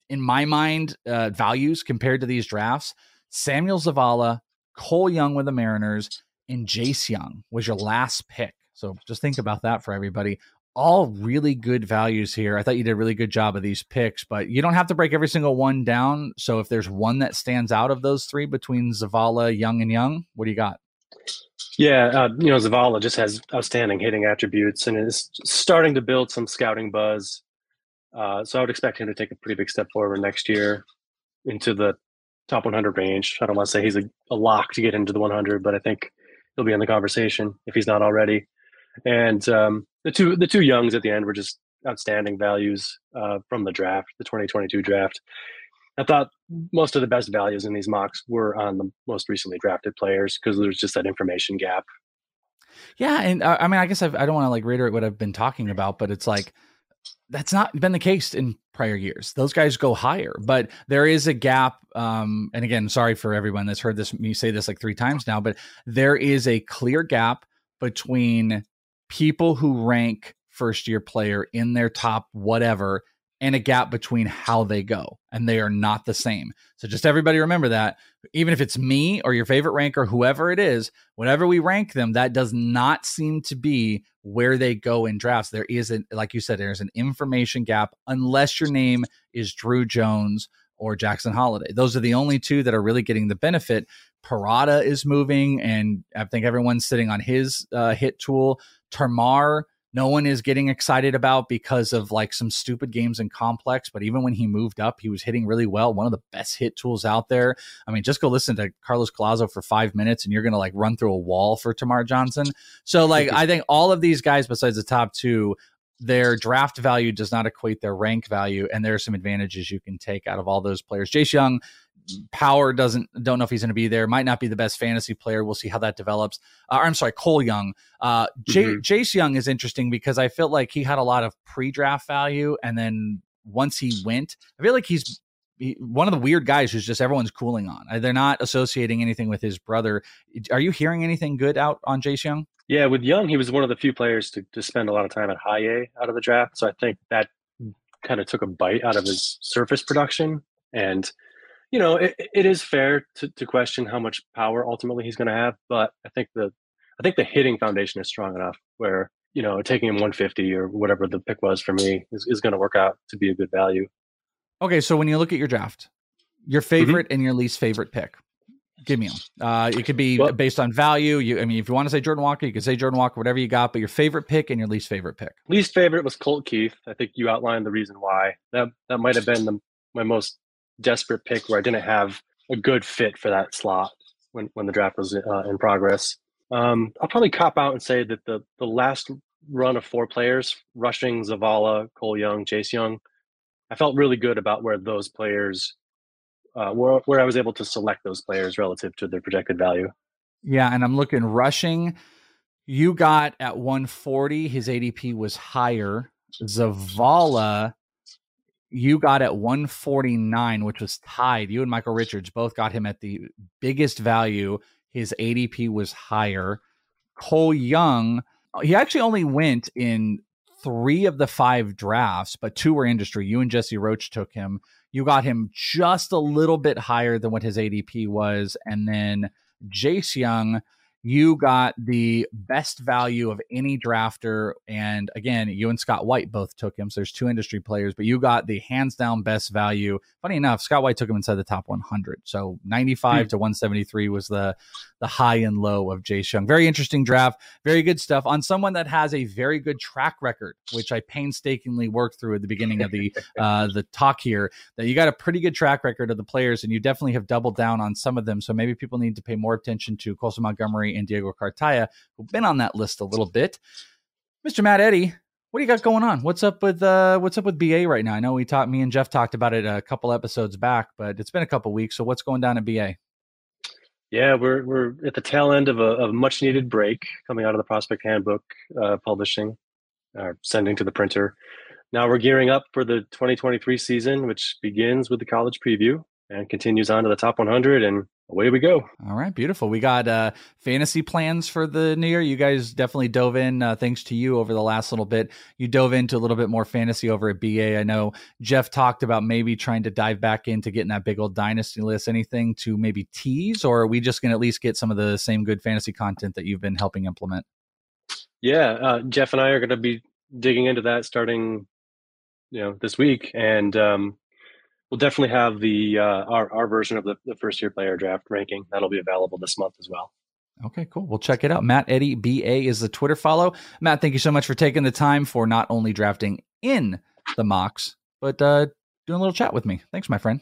Speaker 3: in my mind, uh, values compared to these drafts. Samuel Zavala, Cole Young with the Mariners, and Jace Jung was your last pick. So just think about that for everybody all really good values here. I thought you did a really good job of these picks, but you don't have to break every single one down. So if there's one that stands out of those three between Zavala, Young, and Young, what do you got?
Speaker 10: Yeah, uh, you know, Zavala just has outstanding hitting attributes and is starting to build some scouting buzz. Uh, so I would expect him to take a pretty big step forward next year into the top 100 range. I don't want to say he's a, a lock to get into the 100, but I think he'll be in the conversation if he's not already. And um, the two the two youngs at the end were just outstanding values uh, from the draft, the 2022 draft. I thought most of the best values in these mocks were on the most recently drafted players because there's just that information gap.
Speaker 3: Yeah, and uh, I mean, I guess I've, I don't want to like reiterate what I've been talking about, but it's like that's not been the case in prior years. Those guys go higher, but there is a gap. Um, and again, sorry for everyone that's heard this me say this like three times now, but there is a clear gap between people who rank first year player in their top whatever and a gap between how they go and they are not the same. So just everybody remember that. Even if it's me or your favorite ranker whoever it is whatever we rank them that does not seem to be where they go in drafts. There isn't like you said there's an information gap unless your name is Druw Jones or Jackson Holliday those are the only two that are really getting the benefit Parada is moving and I think everyone's sitting on his uh, hit tool Termarr no one is getting excited about because of like some stupid games in complex. But even when he moved up, he was hitting really well. One of the best hit tools out there. I mean, just go listen to Carlos Collazo for five minutes and you're going to like run through a wall for Termarr Johnson. So, like, I think all of these guys, besides the top two, their draft value does not equate their rank value. And there are some advantages you can take out of all those players. Jace Jung, Power doesn't don't know if he's going to be there. Might not be the best fantasy player. We'll see how that develops. Uh, I'm sorry, Cole Young. Uh, J- mm-hmm. Jace Jung is interesting because I felt like he had a lot of pre-draft value, and then once he went, I feel like he's he, one of the weird guys who's just everyone's cooling on. Uh, they're not associating anything with his brother. Are you hearing anything good out on Jace Jung?
Speaker 10: Yeah, with Young, he was one of the few players to, to spend a lot of time at high A out of the draft. So I think that kind of took a bite out of his surface production. And you know, it, it is fair to, to question how much power ultimately he's going to have, but I think the I think the hitting foundation is strong enough where you know taking him 150 or whatever the pick was for me is, is going to work out to be a good value.
Speaker 3: Okay, so when you look at your draft, your mm-hmm. favorite mm-hmm. and your least favorite pick, give me them. Uh, it could be well, based on value. You, I mean, if you want to say Jordan Walker, you can say Jordan Walker, whatever you got. But your favorite pick and your least favorite pick.
Speaker 10: Least favorite was Colt Keith. I think you outlined the reason why. That that might have been the, my most desperate pick where I didn't have a good fit for that slot when, when the draft was uh, in progress. Um, I'll probably cop out and say that the the last run of four players, Rushing, Zavala, Cole Young, Jace Jung, I felt really good about where those players, uh, where, where I was able to select those players relative to their projected value.
Speaker 3: Yeah, and I'm looking Rushing. You got at 140, his ADP was higher. Zavala you got at 149, which was tied. You and Michael Richards both got him at the biggest value. His ADP was higher. Cole Young, uh, he actually only went in three of the five drafts, but two were industry. You and Jesse Roche took him. You got him just a little bit higher than what his ADP was. And then Jace Jung, you got the best value of any drafter. And again, you and Scott White both took him. So there's two industry players, but you got the hands down best value. Funny enough, Scott White took him inside the top 100. So 95 hmm. to 173 was the the high and low of Jace Jung. Very interesting draft. Very good stuff on someone that has a very good track record, which I painstakingly worked through at the beginning of the uh, the talk here. That you got a pretty good track record of the players, and you definitely have doubled down on some of them. So maybe people need to pay more attention to Colson Montgomery and Diego Cartaya, who've been on that list a little bit. Mr. Matt Eddy, what do you got going on? What's up with uh, what's up with BA right now? I know we talked, me and Jeff talked about it a couple episodes back, but it's been a couple weeks. So what's going down at BA?
Speaker 10: Yeah, we're we're at the tail end of a, of much needed break coming out of the prospect handbook uh, publishing, uh, sending to the printer. Now we're gearing up for the 2023 season, which begins with the college preview and continues on to the top 100 and away we go.
Speaker 3: All right, beautiful. We got uh, fantasy plans for the new year. You guys definitely dove in, uh, thanks to you over the last little bit. You dove into a little bit more fantasy over at BA. I know Jeff talked about maybe trying to dive back into getting that big old dynasty list. Anything to maybe tease, or are we just going to at least get some of the same good fantasy content that you've been helping implement?
Speaker 10: Yeah, uh, Jeff and I are going to be digging into that starting, you know, this week, and um, we'll definitely have the uh, our our version of the, the first year player draft ranking that'll be available this month as well.
Speaker 3: Okay, cool. We'll check it out. Matt Eddy BA is the Twitter follow. Matt, thank you so much for taking the time for not only drafting in the mocks, but uh, doing a little chat with me. Thanks, my friend.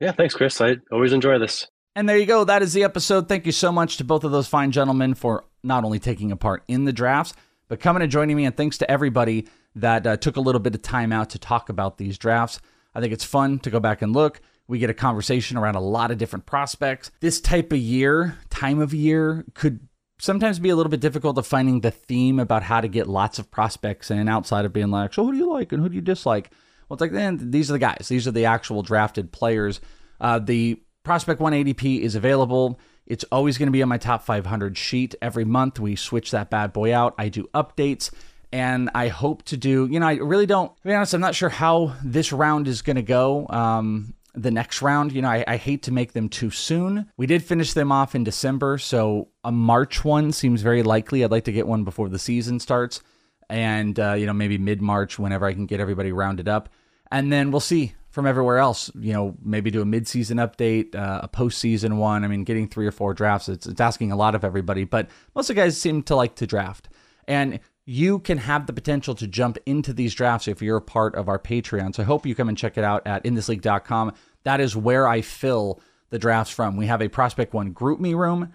Speaker 10: Yeah, thanks, Chris. I always enjoy this.
Speaker 3: And there you go. That is the episode. Thank you so much to both of those fine gentlemen for not only taking a part in the drafts, but coming and joining me. And thanks to everybody that uh, took a little bit of time out to talk about these drafts. I think it's fun to go back and look. We get a conversation around a lot of different prospects. This type of year, time of year, could sometimes be a little bit difficult of finding the theme about how to get lots of prospects in outside of being like, so who do you like and who do you dislike? Well, it's like, then these are the guys. These are the actual drafted players. Uh, the Prospect 1 ADP is available. It's always going to be on my top 500 sheet. Every month we switch that bad boy out. I do updates and I hope to do, you know, I really don't, to be honest, I'm not sure how this round is going to go. Um, the next round, you know, I, I, hate to make them too soon. We did finish them off in December, so a March one seems very likely. I'd like to get one before the season starts, and uh, you know, maybe mid March whenever I can get everybody rounded up, and then we'll see from everywhere else. You know, maybe do a mid season update, uh, a postseason one. I mean, getting three or four drafts, it's, it's asking a lot of everybody, but most of the guys seem to like to draft, and you can have the potential to jump into these drafts if you're a part of our Patreon. So I hope you come and check it out at inthisleague.com. That is where I fill the drafts from. We have a Prospect One GroupMe room.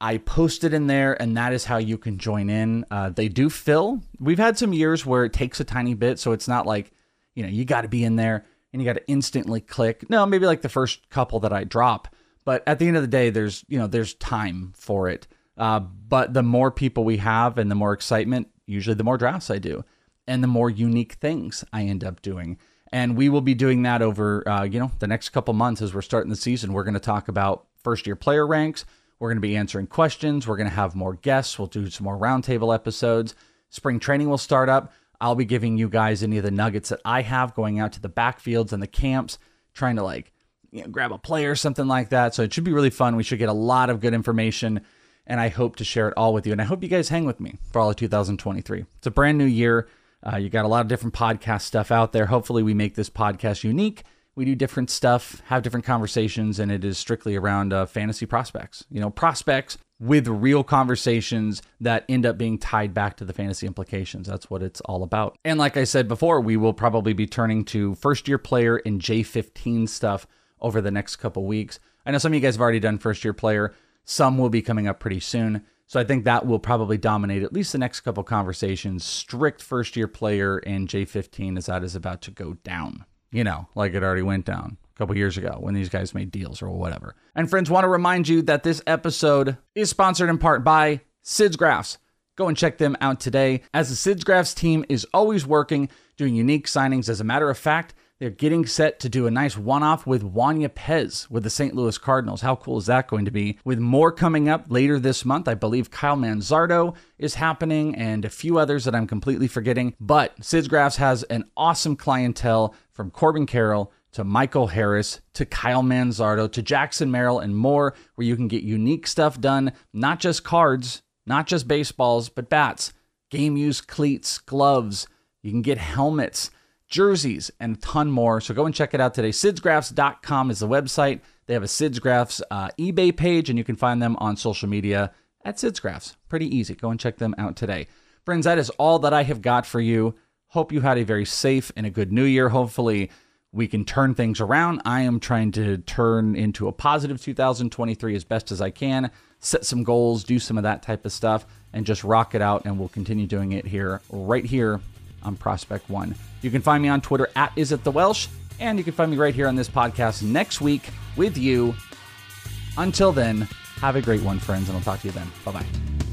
Speaker 3: I post it in there, and that is how you can join in. Uh, they do fill. We've had some years where it takes a tiny bit, so it's not like, you know, you got to be in there and you got to instantly click. No, maybe like the first couple that I drop. But at the end of the day, there's, you know, there's time for it. Uh, but the more people we have and the more excitement, usually the more drafts I do and the more unique things I end up doing. And we will be doing that over, uh, you know, the next couple months as we're starting the season. We're going to talk about first year player ranks. We're going to be answering questions. We're going to have more guests. We'll do some more roundtable episodes. Spring training will start up. I'll be giving you guys any of the nuggets that I have going out to the backfields and the camps, trying to like you know, grab a player or something like that. So it should be really fun. We should get a lot of good information and I hope to share it all with you. And I hope you guys hang with me for all of 2023. It's a brand new year. Uh, you got a lot of different podcast stuff out there. Hopefully, we make this podcast unique. We do different stuff, have different conversations, and it is strictly around uh, fantasy prospects. You know, prospects with real conversations that end up being tied back to the fantasy implications. That's what it's all about. And like I said before, we will probably be turning to first year player and J15 stuff over the next couple weeks. I know some of you guys have already done first year player. Some will be coming up pretty soon. So I think that will probably dominate at least the next couple conversations. Strict first year player in J15 as that is about to go down. You know, like it already went down a couple years ago when these guys made deals or whatever. And friends, want to remind you that this episode is sponsored in part by SidsGraphs. Go and check them out today, as the SidsGraphs team is always working, doing unique signings. As a matter of fact, they're getting set to do a nice one off with Juan Yepez with the St. Louis Cardinals. How cool is that going to be? With more coming up later this month, I believe Kyle Manzardo is happening and a few others that I'm completely forgetting. But Sid's Graphs has an awesome clientele from Corbin Carroll to Michael Harris to Kyle Manzardo to Jackson Merrill and more, where you can get unique stuff done, not just cards, not just baseballs, but bats, game use cleats, gloves. You can get helmets jerseys, and a ton more. So go and check it out today. SidsGraphs.com is the website. They have a SidsGraphs uh, eBay page, and you can find them on social media at SidsGraphs. Pretty easy. Go and check them out today. Friends, that is all that I have got for you. Hope you had a very safe and a good new year. Hopefully, we can turn things around. I am trying to turn into a positive 2023 as best as I can, set some goals, do some of that type of stuff, and just rock it out. And we'll continue doing it here, right here on Prospect One. You can find me on Twitter at Is It The Welsh, and you can find me right here on this podcast next week with you. Until then, have a great one, friends, and I'll talk to you then. Bye bye.